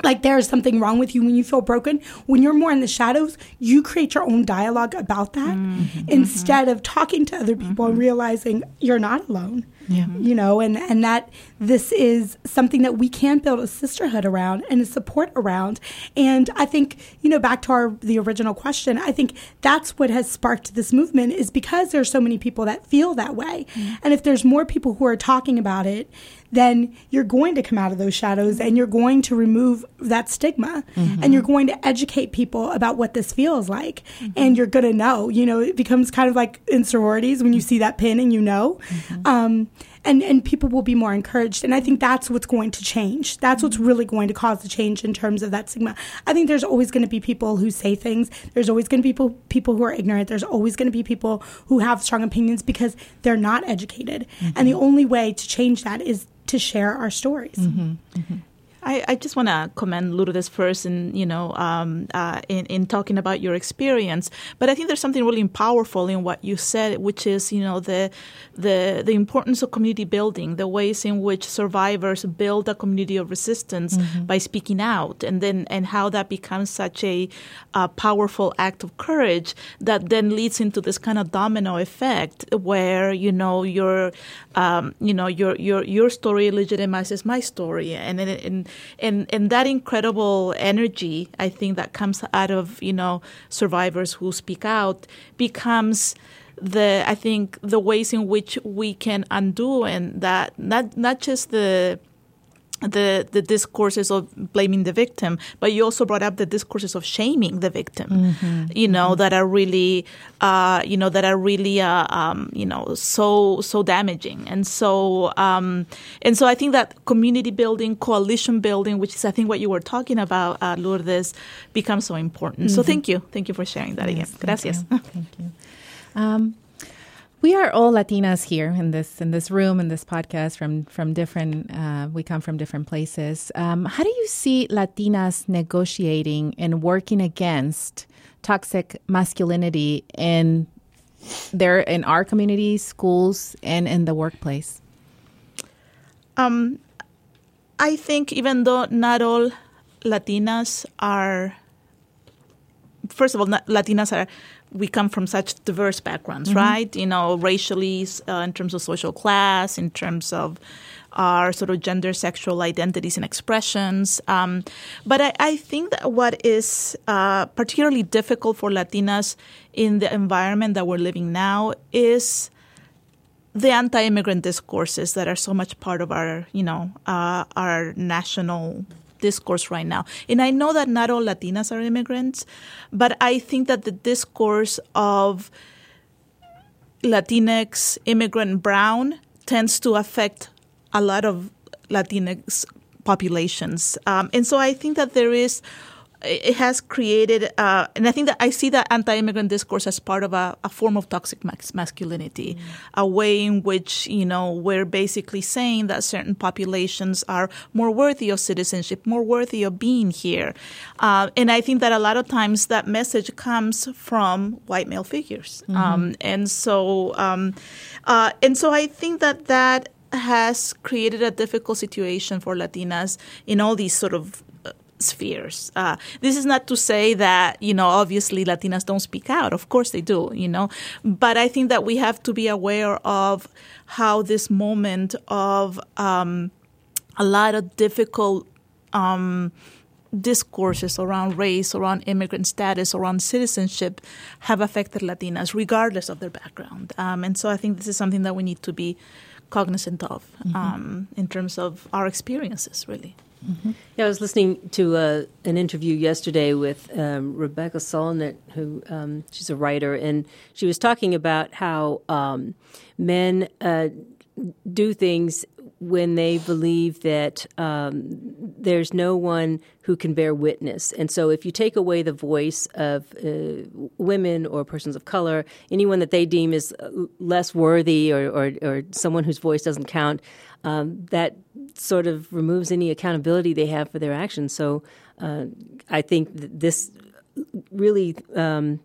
like there is something wrong with you when you feel broken when you're more in the shadows you create your own dialogue about that mm-hmm. instead of talking to other people mm-hmm. and realizing you're not alone yeah. you know and and that this is something that we can build a sisterhood around and a support around and i think you know back to our the original question i think that's what has sparked this movement is because there's so many people that feel that way mm-hmm. and if there's more people who are talking about it then you're going to come out of those shadows and you're going to remove that stigma mm-hmm. and you're going to educate people about what this feels like mm-hmm. and you're going to know you know it becomes kind of like in sororities when you see that pin and you know mm-hmm. um, and and people will be more encouraged. And i think that's what's going to change. That's what's really going to cause the change in terms of that stigma. I think there's always going to be people who say things. There's always going to be people people who are ignorant. There's always going to be people who have strong opinions because they're not educated. Mm-hmm. and the only way to change that is to share our stories. Mm-hmm. Mm-hmm. I, I just want to commend Lourdes first in you know um, uh, in in talking about your experience, but I think there's something really powerful in what you said, which is you know the the the importance of community building, the ways in which survivors build a community of resistance mm-hmm. by speaking out, and then and how that becomes such a, a powerful act of courage that then leads into this kind of domino effect where you know your um, you know your your your story legitimizes my story, and and and and and that incredible energy I think that comes out of you know survivors who speak out becomes the I think the ways in which we can undo and that not not just the the the discourses of blaming the victim, but you also brought up the discourses of shaming the victim. Mm-hmm. You know mm-hmm. that are really, uh, you know that are really, uh, um, you know, so so damaging. And so um, and so I think that community building, coalition building, which is I think what you were talking about, uh, Lourdes, becomes so important. Mm-hmm. So thank you, thank you for sharing that yes, again. Gracias. Thank you. Thank you. Um, we are all Latinas here in this in this room in this podcast from from different. Uh, we come from different places. Um, how do you see Latinas negotiating and working against toxic masculinity in there in our communities, schools, and in the workplace? Um, I think even though not all Latinas are, first of all, Latinas are we come from such diverse backgrounds, mm-hmm. right? You know, racially, uh, in terms of social class, in terms of our sort of gender, sexual identities and expressions. Um, but I, I, think that what is uh, particularly difficult for Latinas in the environment that we're living now is the anti-immigrant discourses that are so much part of our, you know, uh, our national discourse right now. And I know that not all Latinas are immigrants, but I think that the discourse of Latinx, immigrant, brown tends to affect a lot of Latinx populations. Um, and so I think that there is it has created, uh, and I think that I see that anti-immigrant discourse as part of a, a form of toxic masculinity, mm. a way in which you know we're basically saying that certain populations are more worthy of citizenship, more worthy of being here, uh, and I think that a lot of times that message comes from white male figures, mm-hmm. um, and so um, uh, and so I think that that has created a difficult situation for Latinas in all these sort of spheres. Uh, this is not to say that, you know, obviously Latinas don't speak out. Of course they do, you know. But I think that we have to be aware of how this moment of um, a lot of difficult um, discourses around race, around immigrant status, around citizenship have affected Latinas regardless of their background. Um, and so I think this is something that we need to be cognizant of mm-hmm. Um, in terms of our experiences, really. Mm-hmm. Yeah, I was listening to uh, an interview yesterday with um, Rebecca Solnit, who um, she's a writer, and she was talking about how um, men uh, do things when they believe that um, there's no one who can bear witness. And so, if you take away the voice of uh, women or persons of color, anyone that they deem is less worthy or, or, or someone whose voice doesn't count, um, that sort of removes any accountability they have for their actions. So, uh, I think this really. Um,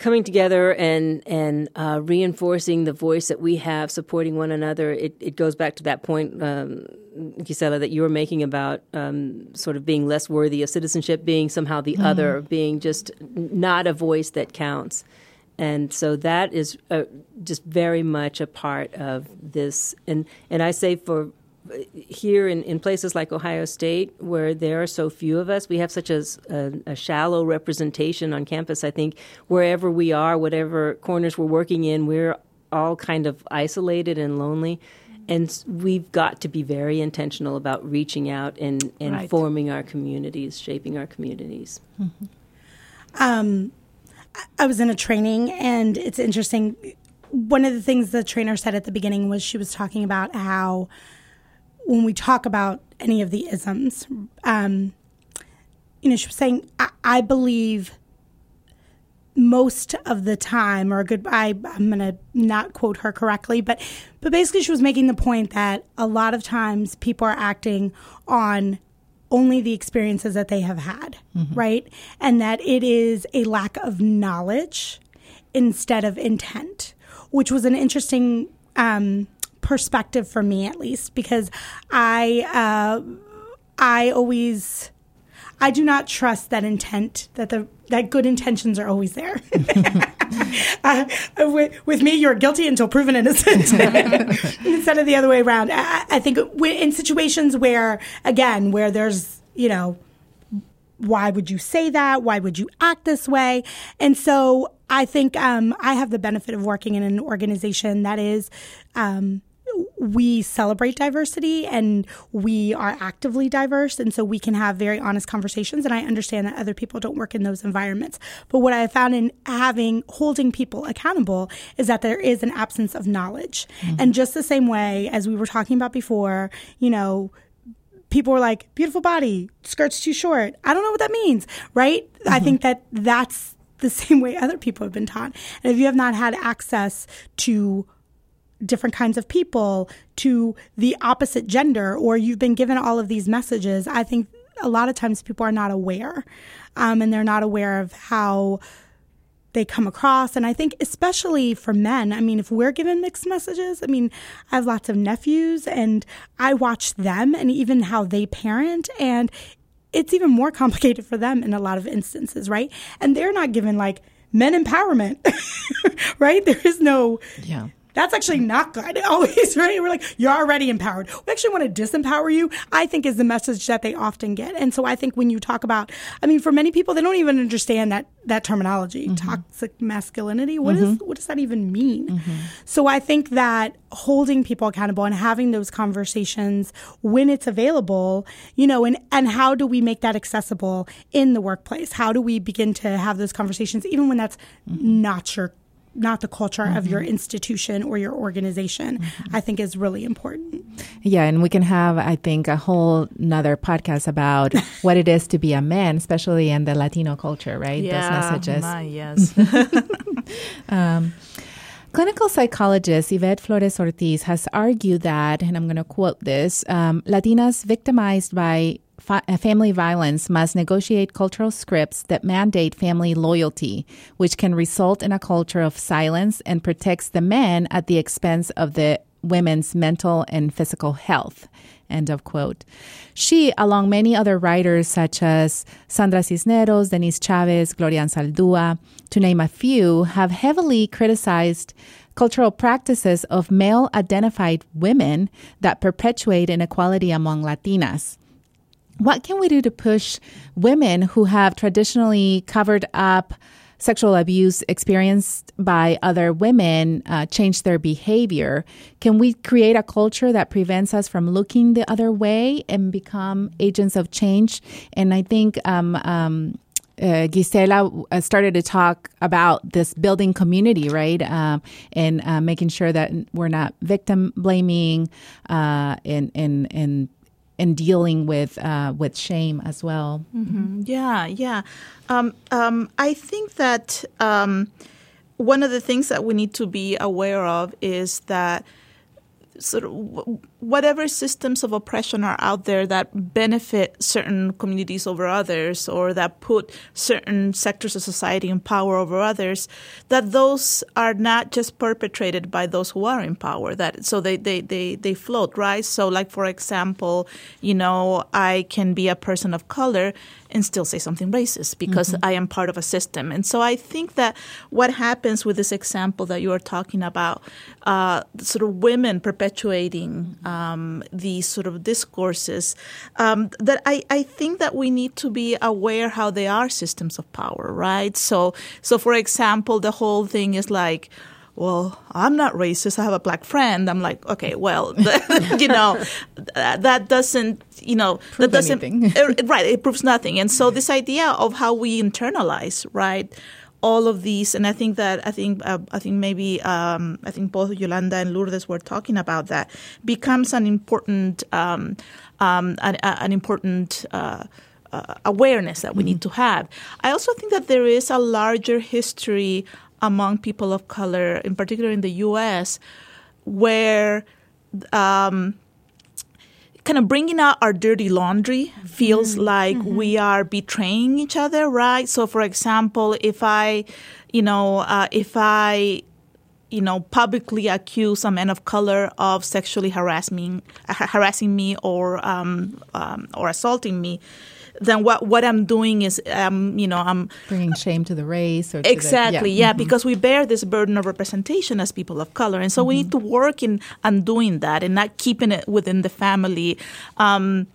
coming together and and uh, reinforcing the voice that we have, supporting one another. It, it goes back to that point, um, Gisela, that you were making about um, sort of being less worthy of citizenship, being somehow the mm. other, being just not a voice that counts. And so that is uh, just very much a part of this. And and I say for here in, in places like Ohio State, where there are so few of us, we have such a, a, a, shallow representation on campus. I think wherever we are, whatever corners we're working in, we're all kind of isolated and lonely. And we've got to be very intentional about reaching out and, and right. forming our communities, shaping our communities. Mm-hmm. Um, I was in a training, and it's interesting. One of the things the trainer said at the beginning was she was talking about how when we talk about any of the isms, um, you know, she was saying, I, I believe most of the time, or a good, I, I'm going to not quote her correctly, but, but basically she was making the point that a lot of times people are acting on only the experiences that they have had, mm-hmm. right? And that it is a lack of knowledge instead of intent, which was an interesting um, perspective for me at least because I uh, I always I do not trust that intent that the that good intentions are always there. uh, with, with, me, you're guilty until proven innocent, instead of the other way around. I, I think in situations where, again, where there's you know why would you say that? Why would you act this way? And so I think um, I have the benefit of working in an organization that is um, we celebrate diversity and we are actively diverse. And so we can have very honest conversations. And I understand that other people don't work in those environments. But what I have found in having, holding people accountable is that there is an absence of knowledge. Mm-hmm. And just the same way as we were talking about before, you know, people were like, beautiful body, skirt's too short. I don't know what that means, right? Mm-hmm. I think that that's the same way other people have been taught. And if you have not had access to different kinds of people to the opposite gender, or you've been given all of these messages, I think a lot of times people are not aware um, and they're not aware of how they come across. And I think, especially for men, I mean, if we're given mixed messages, I mean, I have lots of nephews and I watch them and even how they parent. And it's even more complicated for them in a lot of instances, right? And they're not given like men empowerment, right? There is no yeah. That's actually not good. Always, right? We're like, you're already empowered. We actually want to disempower you, I think is the message that they often get. And so I think when you talk about, I mean, for many people, they don't even understand that, that terminology, mm-hmm. toxic masculinity. What mm-hmm. is, what does that even mean? Mm-hmm. So I think that holding people accountable and having those conversations when it's available, you know, and, and how do we make that accessible in the workplace? How do we begin to have those conversations even when that's mm-hmm. not your not the culture mm-hmm. of your mm-hmm. institution or your organization, mm-hmm. I think is really important. Yeah, and we can have, I think, a whole another podcast about what it is to be a man, especially in the Latino culture, right? Yeah, Those messages. My, yes. um, Clinical psychologist Yvette Flores Ortiz has argued that, and I'm going to quote this um, Latinas victimized by uh, family violence must negotiate cultural scripts that mandate family loyalty, which can result in a culture of silence and protects the men at the expense of the women's mental and physical health. End of quote. She, along many other writers such as Sandra Cisneros, Denise Chavez, Gloria Anzaldúa, to name a few, have heavily criticized cultural practices of male identified women that perpetuate inequality among Latinas. What can we do to push women who have traditionally covered up sexual abuse experienced by other women uh, change their behavior? Can we create a culture that prevents us from looking the other way and become agents of change? And I think um, um, uh, Gisela uh, started to talk about this building community, right? Um, and uh, making sure that we're not victim blaming uh, and, and, and, and dealing with uh, with shame as well. Mm-hmm. Yeah, yeah. Um, um, I think that um, one of the things that we need to be aware of is that sort of whatever systems of oppression are out there that benefit certain communities over others or that put certain sectors of society in power over others that those are not just perpetrated by those who are in power that so they they they, they float right so like for example you know i can be a person of color and still say something racist because mm-hmm. I am part of a system. And so I think that what happens with this example that you are talking about, uh, sort of women perpetuating um, these sort of discourses, um, that I, I think that we need to be aware how they are systems of power, right? So, so for example, the whole thing is like, well, I'm not racist. I have a black friend. I'm like, okay, well, you know, that doesn't, you know, Prove that doesn't, anything. right? It proves nothing. And so this idea of how we internalize, right? All of these, and I think that I think uh, I think maybe um, I think both Yolanda and Lourdes were talking about that becomes an important um, um, an, an, important. Uh, uh, awareness that we mm-hmm. need to have. I also think that there is a larger history among people of color, in particular in the U.S., where um, kind of bringing out our dirty laundry feels mm-hmm. like mm-hmm. we are betraying each other, right? So, for example, if I, you know, uh, if I you know, publicly accuse a man of color of sexually harassing harassing me or um, um, or assaulting me, then what what I'm doing is um, you know I'm bringing shame to the race or exactly the, yeah, yeah mm-hmm. because we bear this burden of representation as people of color and so mm-hmm. we need to work in undoing that and not keeping it within the family. Um,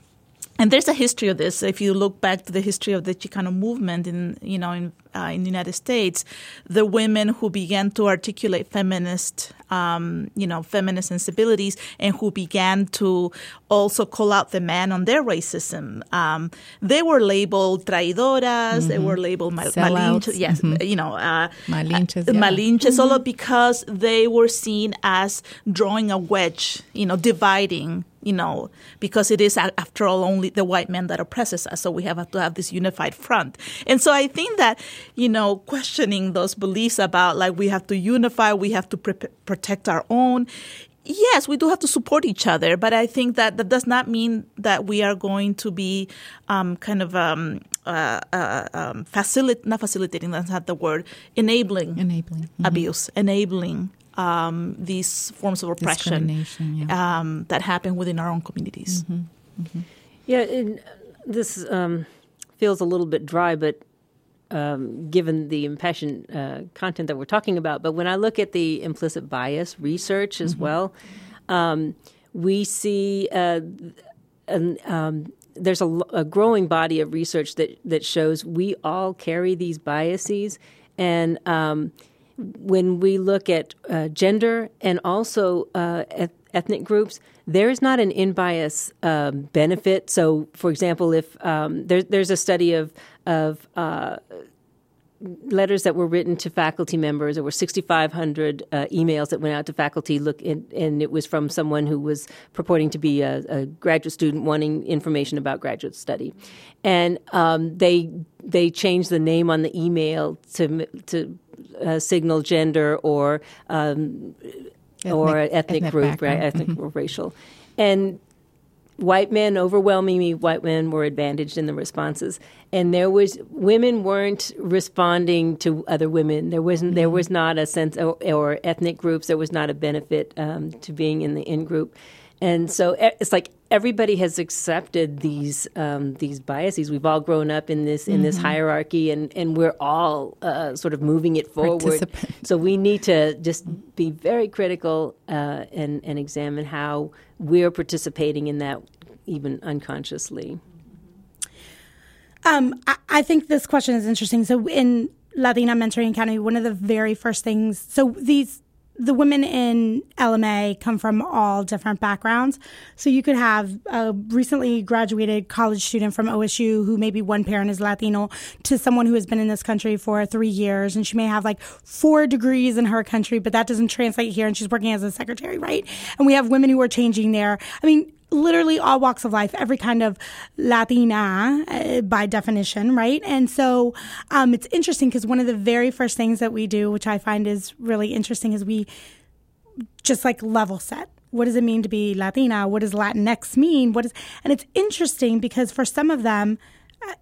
and there's a history of this. If you look back to the history of the Chicano movement in you know in uh, in the United States, the women who began to articulate feminist, um, you know, feminist sensibilities, and who began to also call out the men on their racism, um, they were labeled traidoras. Mm-hmm. They were labeled mal- malinches. Yes, mm-hmm. you know, uh, malinches. Uh, yeah. Malinches, mm-hmm. because they were seen as drawing a wedge, you know, dividing you know, because it is after all only the white man that oppresses us. So we have to have this unified front. And so I think that you know, questioning those beliefs about like we have to unify, we have to pre- protect our own. Yes, we do have to support each other, but I think that that does not mean that we are going to be um, kind of um, uh, uh, um, facilitate, not facilitating, that's not the word, enabling, enabling mm-hmm. abuse, enabling um, these forms of oppression yeah. um, that happen within our own communities. Mm-hmm. Mm-hmm. Yeah, it, this um, feels a little bit dry, but um, given the impassioned uh, content that we're talking about. But when I look at the implicit bias research as mm-hmm. well, um, we see uh, an, um, there's a, a, growing body of research that, that shows we all carry these biases. And um, when we look at uh, gender and also uh, ethnic groups, there is not an in bias um, benefit. So, for example, if um, there, there's a study of of uh, letters that were written to faculty members. There were 6,500 uh, emails that went out to faculty. Look, in, and it was from someone who was purporting to be a, a graduate student wanting information about graduate study, and um, they they changed the name on the email to to uh, signal gender or um, ethnic, or ethnic, ethnic group, background. right? Ethnic mm-hmm. or racial, and white men overwhelmingly white men were advantaged in the responses and there was women weren't responding to other women there wasn't mm-hmm. there was not a sense or, or, ethnic groups there was not a benefit um, to being in the in group and so it's like everybody has accepted these um, these biases. We've all grown up in this in mm-hmm. this hierarchy, and and we're all uh, sort of moving it forward. So we need to just be very critical uh, and and examine how we're participating in that, even unconsciously. Um, I, I think this question is interesting. So in Latina Mentoring Academy, one of the very first things, so these the women in LMA come from all different backgrounds. So you could have a recently graduated college student from OSU who maybe one parent is Latino to someone who has been in this country for three years and she may have like four degrees in her country, but that doesn't translate here and she's working as a secretary, right? And we have women who are changing their, I mean, literally all walks of life, every kind of Latina uh, by definition, right? And so um, it's interesting because one of the very first things that we do, which I find is really interesting, is we just like level set. What does it mean to be Latina? What does Latinx mean? What is, and it's interesting because for some of them, uh,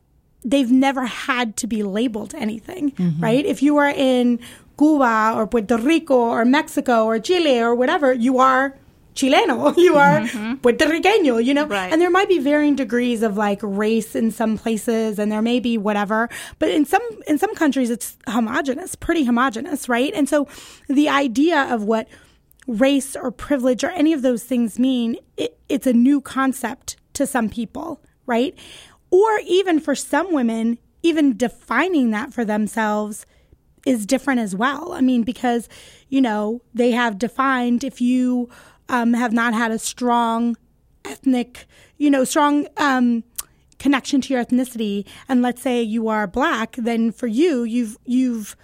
they've never had to be labeled anything, mm-hmm. right? If you are in Cuba or Puerto Rico or Mexico or Chile or whatever, you are Chileno, you are mm-hmm. Puerto Riqueño, you know? Right. And there might be varying degrees of like race in some places and there may be whatever, but in some in some countries it's homogenous, pretty homogenous, right? And so the idea of what race or privilege or any of those things mean, it, it's a new concept to some people, right? Or even for some women, even defining that for themselves is different as well. I mean, because, you know, they have defined if you um, have not had a strong ethnic, you know, strong um, connection to your ethnicity, and let's say you are black, then for you, you've you've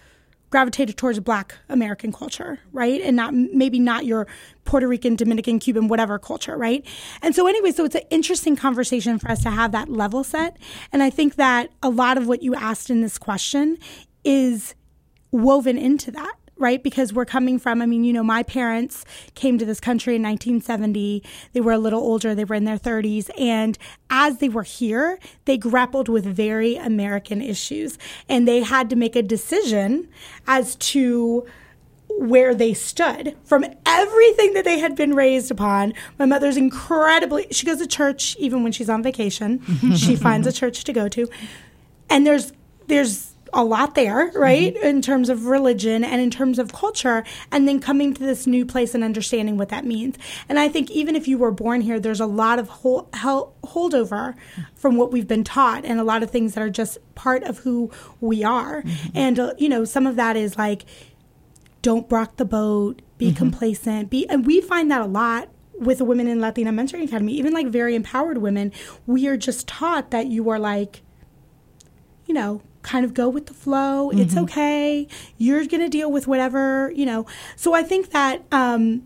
gravitated towards black American culture, right? And not maybe not your Puerto Rican, Dominican, Cuban, whatever culture, right? And so anyway, so it's an interesting conversation for us to have that level set. And I think that a lot of what you asked in this question is woven into that right? Because we're coming from, I mean, you know, my parents came to this country in 1970. They were a little older, they were in their 30s. And as they were here, they grappled with very American issues. And they had to make a decision as to where they stood from everything that they had been raised upon. My mother's incredibly, she goes to church even when she's on vacation. she finds a church to go to. And there's, there's, a lot there, right? Mm-hmm. In terms of religion and in terms of culture, and then coming to this new place and understanding what that means. And I think even if you were born here, there's a lot of hold, holdover from what we've been taught, and a lot of things that are just part of who we are. Mm-hmm. And uh, you know, some of that is like, don't rock the boat, be mm-hmm. complacent, be, and we find that a lot with the women in Latina Mentoring Academy, even like very empowered women, we are just taught that you are like, you know, kind of go with the flow. Mm-hmm. It's okay. You're going to deal with whatever, you know. So I think that um,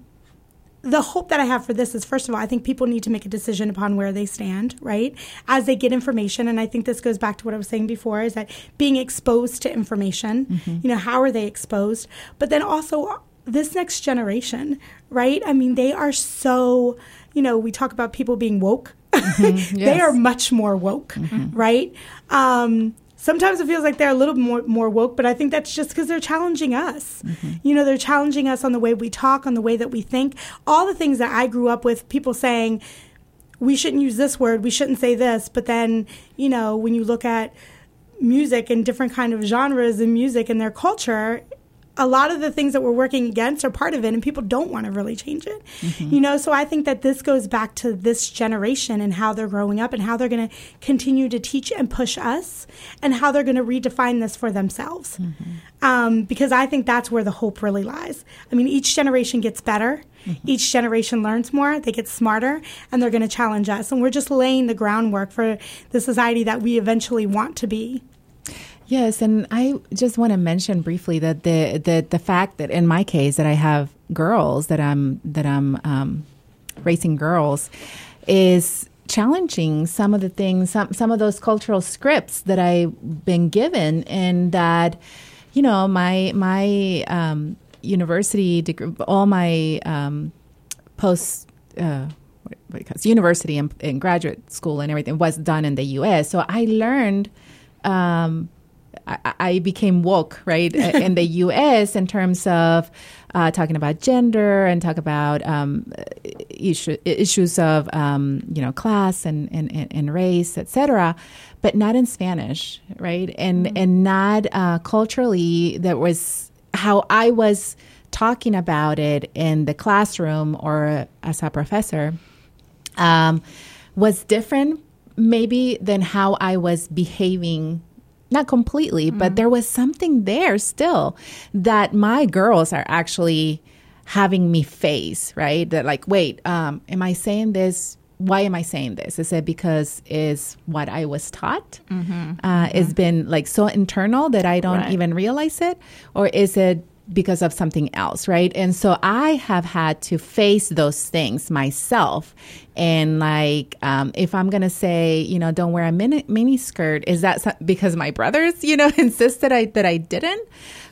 the hope that I have for this is first of all, I think people need to make a decision upon where they stand, right? As they get information. And I think this goes back to what I was saying before is that being exposed to information, mm-hmm. you know, how are they exposed? But then also this next generation, right? I mean, they are so, you know, we talk about people being woke. Mm-hmm. Yes. they are much more woke, mm-hmm. right? Um, sometimes it feels like they're a little more more woke, but I think that's just because they're challenging us. Mm-hmm. You know, they're challenging us on the way we talk, on the way that we think. All the things that I grew up with, people saying we shouldn't use this word, we shouldn't say this, but then you know when you look at music and different kind of genres in music and their culture a lot of the things that we're working against are part of it and people don't want to really change it mm-hmm. you know so i think that this goes back to this generation and how they're growing up and how they're going to continue to teach and push us and how they're going to redefine this for themselves mm-hmm. um, because i think that's where the hope really lies i mean each generation gets better mm-hmm. each generation learns more they get smarter and they're going to challenge us and we're just laying the groundwork for the society that we eventually want to be Yes, and I just want to mention briefly that the the the fact that in my case that I have girls that I'm that I'm um, raising girls is challenging some of the things some some of those cultural scripts that I've been given and that you know my my um, university degree all my um, post uh, because university and, and, graduate school and everything was done in the U.S. So I learned um, I, I became woke, right, in the U.S. in terms of uh, talking about gender and talk about um, issue, issues of um, you know class and, and, and race, etc., but not in Spanish, right, and mm-hmm. and not uh, culturally. That was how I was talking about it in the classroom or as a professor um, was different maybe than how I was behaving not completely, mm-hmm. but there was something there still that my girls are actually having me face, right? That like, wait, um, am I saying this? Why am I saying this? Is it because is what I was taught? Mm-hmm. Uh, mm-hmm. It's been like so internal that I don't right. even realize it, or is it because of something else, right? And so I have had to face those things myself. And like, um, if I'm gonna say, you know, don't wear a mini, mini skirt, is that because my brothers, you know, insisted I, that I didn't,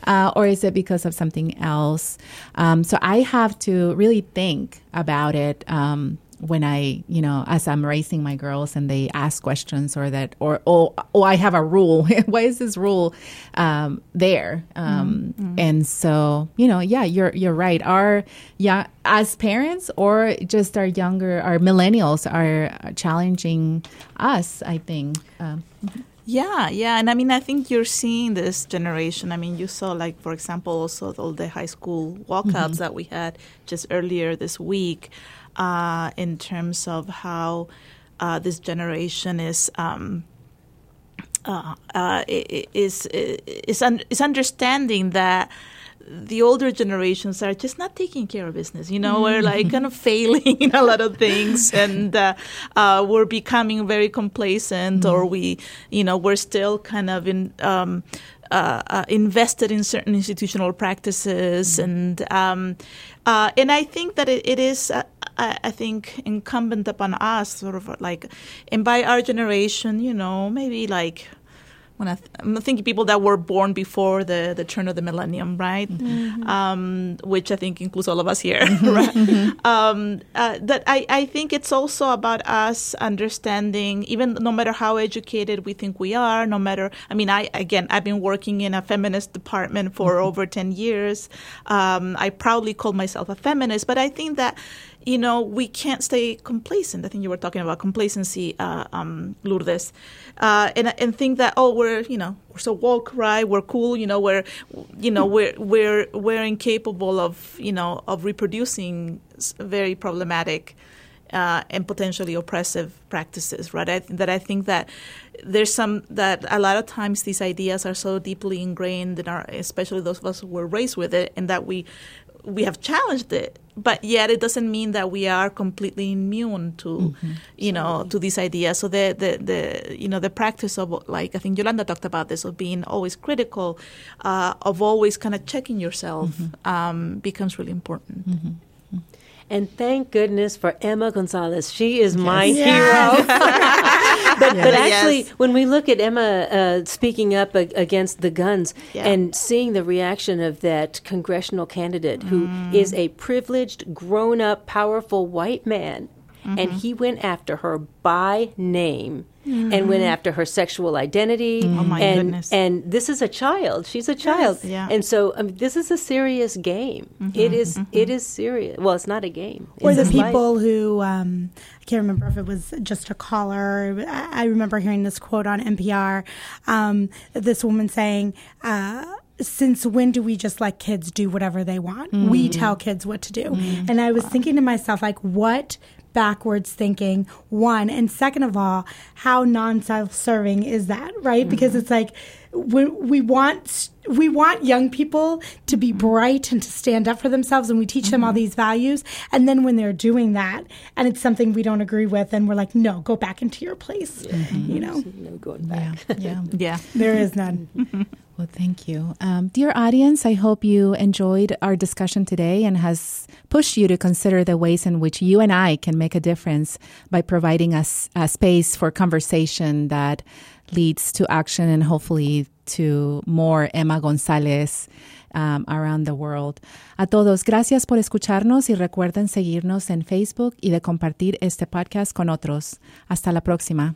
uh, or is it because of something else? Um, so I have to really think about it. Um, when I, you know, as I'm raising my girls and they ask questions or that, or, oh, oh I have a rule. Why is this rule um, there? Um, mm-hmm. And so, you know, yeah, you're, you're right. Our, yeah, as parents or just our younger, our millennials are challenging us, I think. Um, yeah, yeah. And I mean, I think you're seeing this generation. I mean, you saw, like, for example, also all the high school walkouts mm-hmm. that we had just earlier this week uh, in terms of how uh, this generation is. Um, uh, uh is is un- is understanding that the older generations are just not taking care of business. You know, we're like kind of failing in a lot of things, and uh, uh, we're becoming very complacent, mm-hmm. or we, you know, we're still kind of in. Um, uh, uh, invested in certain institutional practices, mm-hmm. and um, uh, and I think that it, it is I, I, think incumbent upon us, sort of like, and by our generation, you know, maybe like when I am thinking people that were born before the, the turn of the millennium, right? Mm-hmm. Um, which I think includes all of us here, mm-hmm. right? Mm-hmm. Um, uh, that I, I think it's also about us understanding, even no matter how educated we think we are, no matter, I mean, I, again, I've been working in a feminist department for mm-hmm. over 10 years. Um, I proudly call myself a feminist, but I think that you know, we can't stay complacent. I think you were talking about complacency, uh, um, Lourdes, uh, and and think that oh, we're you know we're so woke, right? We're cool, you know, we're you know we're we're we're incapable of you know of reproducing very problematic. Uh, and potentially oppressive practices, right? I, that I think that there's some that a lot of times these ideas are so deeply ingrained in our, especially those of us who were raised with it, and that we we have challenged it but yet it doesn't mean that we are completely immune to mm-hmm. you know to these ideas so the, the the you know the practice of like i think yolanda talked about this of being always critical uh, of always kind of checking yourself mm-hmm. um, becomes really important mm-hmm. And thank goodness for Emma Gonzalez. She is yes. my yes. hero. but, yes. actually, when we look at Emma uh, speaking up against the guns yeah. and seeing the reaction of that congressional candidate who mm. is a privileged, grown up, powerful white man, mm-hmm. and he went after her by name mm-hmm. and went after her sexual identity. Mm-hmm. Oh my and, goodness! And this is a child. She's a child. Yes, yeah. And so this is a serious game. Mm-hmm. It is, mm-hmm. it is serious. Well, it's not a game. Or the people life. who um, I can't remember if it was just a caller. I remember hearing this quote on NPR. Um, this woman saying. Uh, since when do we just let kids do whatever they want? Mm-hmm. We tell kids what to do. Mm-hmm. And I was thinking to myself, like, what backwards thinking, one. And second of all, how non self serving is that, right? Mm-hmm. Because it's like, we, we want we want young people to be bright and to stand up for themselves and we teach mm-hmm. them all these values and then when they're doing that and it's something we don't agree with and we're like no go back into your place yeah. mm-hmm. you know no going back yeah yeah, yeah. there is none well thank you um, dear audience i hope you enjoyed our discussion today and has pushed you to consider the ways in which you and i can make a difference by providing us a space for conversation that leads to action and hopefully to more Emma González um, around the world. A todos, gracias por escucharnos y recuerden seguirnos en Facebook y de compartir este podcast con otros. Hasta la próxima.